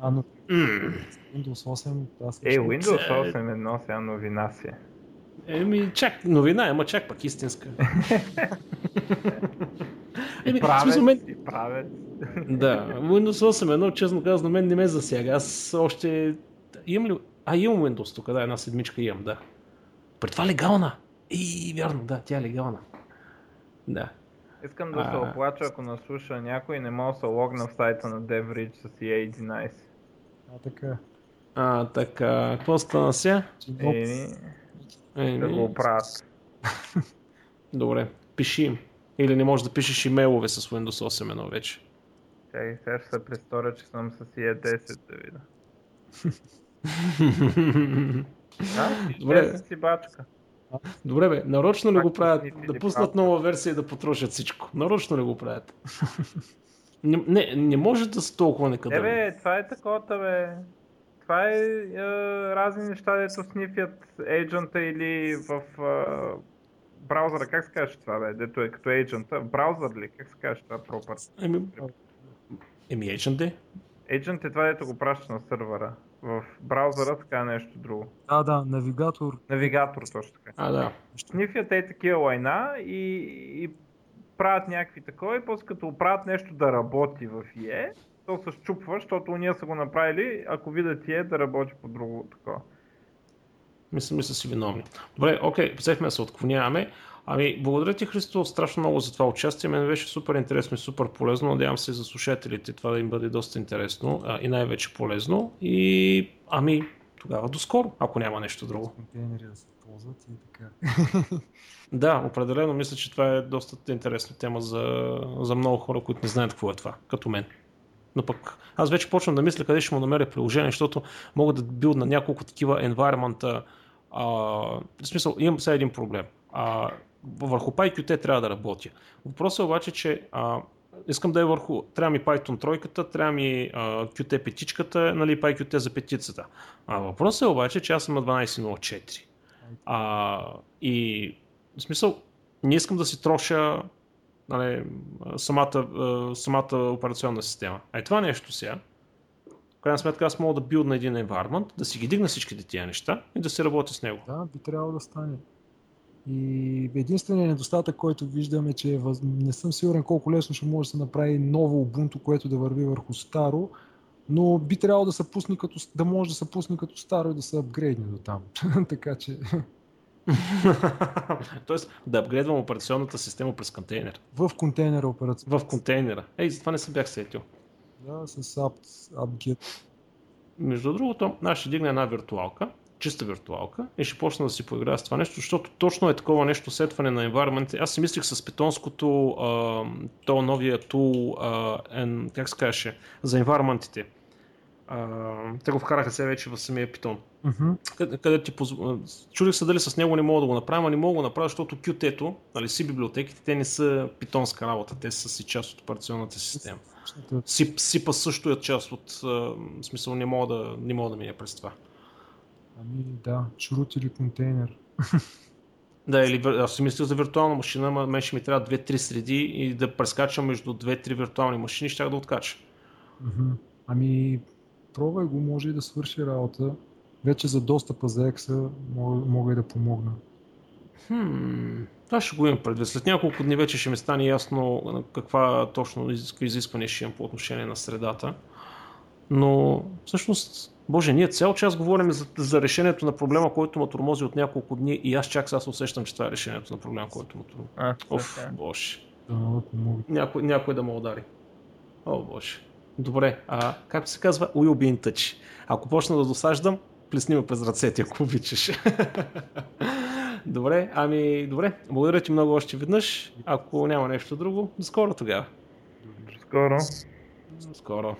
А, но М, Windows 8, аз Е, Windows 8 едно сега новина си. е. Еми, чак, новина, ама чак пък истинска. Еми, правец, смисъл, мен, и правец. Да, Windows 8 едно, честно казано, мен не ме засяга. Аз още... Имам ли... А, имам Windows тук, да, една седмичка имам, да. При това легална. И, вярно, да, тя е легална. Да. Искам да се А. оплача, ако наслуша някой и не мога да се логна в сайта на DevReach с EA11. А, така. А, така, какво стана сега? Еми, Е, да го оправят. Добре, пиши им. Или не можеш да пишеш имейлове с Windows 8 едно вече. Чакай, сега ще се престоря, че съм с EA10 да видя. Да, Добре. Добре. си бачка. Добре бе, нарочно ли го правят да пуснат нова версия и да потрошат всичко? Нарочно ли го правят? не, не, не може да са толкова Не некадърни. бе, това е такова, бе. Това е, е разни неща, дето снифят еджента или в е, браузъра. Как се каже това, бе? Дето е като еджента. Браузър ли? Как се каже това пропър? Еми, еми Agent Agent е това, дето го праща на сървъра. В браузъра така е нещо друго. Да, да, навигатор. Навигатор точно така. А, да. Снифят е такива лайна и, и правят някакви такова и после като оправят нещо да работи в IE, то се щупва, защото ние са го направили, ако видят IE да работи по друго такова. Мисля, мисля си виновни. Добре, окей, взехме да се отклоняваме. Ами, благодаря ти, Христо, страшно много за това участие. Мен беше супер интересно и супер полезно. Надявам се за слушателите това да им бъде доста интересно а, и най-вече полезно. И, ами, тогава до скоро, ако няма нещо друго. Контейнери да се ползват и така. Да, определено мисля, че това е доста интересна тема за, за много хора, които не знаят какво е това, като мен. Но пък аз вече почвам да мисля къде ще му намеря приложение, защото мога да билд на няколко такива environment а, в смисъл, имам сега един проблем. А, върху PyQt трябва да работя. Въпросът е обаче, че а, искам да е върху, трябва ми Python тройката, трябва ми а, Qt петичката, нали, PyQt за петицата. А въпросът е обаче, че аз съм на 12.04. А, и в смисъл, не искам да си троша нали, самата, самата операционна система. А и това нещо сега, в крайна сметка аз мога да билдна един environment, да си ги дигна всичките тия неща и да си работя с него. Да, би трябвало да стане. И единственият недостатък, който виждаме, че е въз... не съм сигурен колко лесно ще може да се направи ново Ubuntu, което да върви върху старо, но би трябвало да се пусне като, да може да се пусне като старо и да се апгрейдне до там. така че Тоест да апгрейдвам операционната система през контейнер. в контейнера операция. В контейнера. Ей, за това не се бях сетил. Да, с apt, apt-get. Между другото, аз ще дигна една виртуалка, чиста виртуалка и ще почна да си поиграя с това нещо, защото точно е такова нещо сетване на environment. Аз си мислих с питонското, а, то новия тул, а, en, как се каже, за environmentите. Те го вкараха сега вече в самия питон. Мгм. къде, къде ти позв... Чудих се дали с него не мога да го направя, а не мога да го направя, защото Qt-то, нали, си библиотеките, те не са питонска работа, те са си част от операционната система. Сип, сипа също е част от, в смисъл не мога да, не мога да мине през това. Ами да, шрут или контейнер. Да, или аз си мислих за виртуална машина, но мен ще ми трябва 2-3 среди и да прескачам между 2-3 виртуални машини, ще да откача. Ами, пробвай го, може и да свърши работа. Вече за достъпа за екса мога, мога и да помогна. Хм, това ще го имам предвид. След няколко дни вече ще ми стане ясно каква точно изискване ще имам по отношение на средата. Но всъщност, боже, ние цял час говорим за, за решението на проблема, който ме тормози от няколко дни и аз чак сега се усещам, че това е решението на проблема, който ме тормози. А, Оф, така. боже. Някой, някой да ме удари. О, боже. Добре, а както се казва, we'll be in touch. Ако почна да досаждам, плесни ме през ръцете, ако обичаш. добре, ами добре. Благодаря ти много още веднъж. Ако няма нещо друго, до скоро тогава. Скоро. Скоро.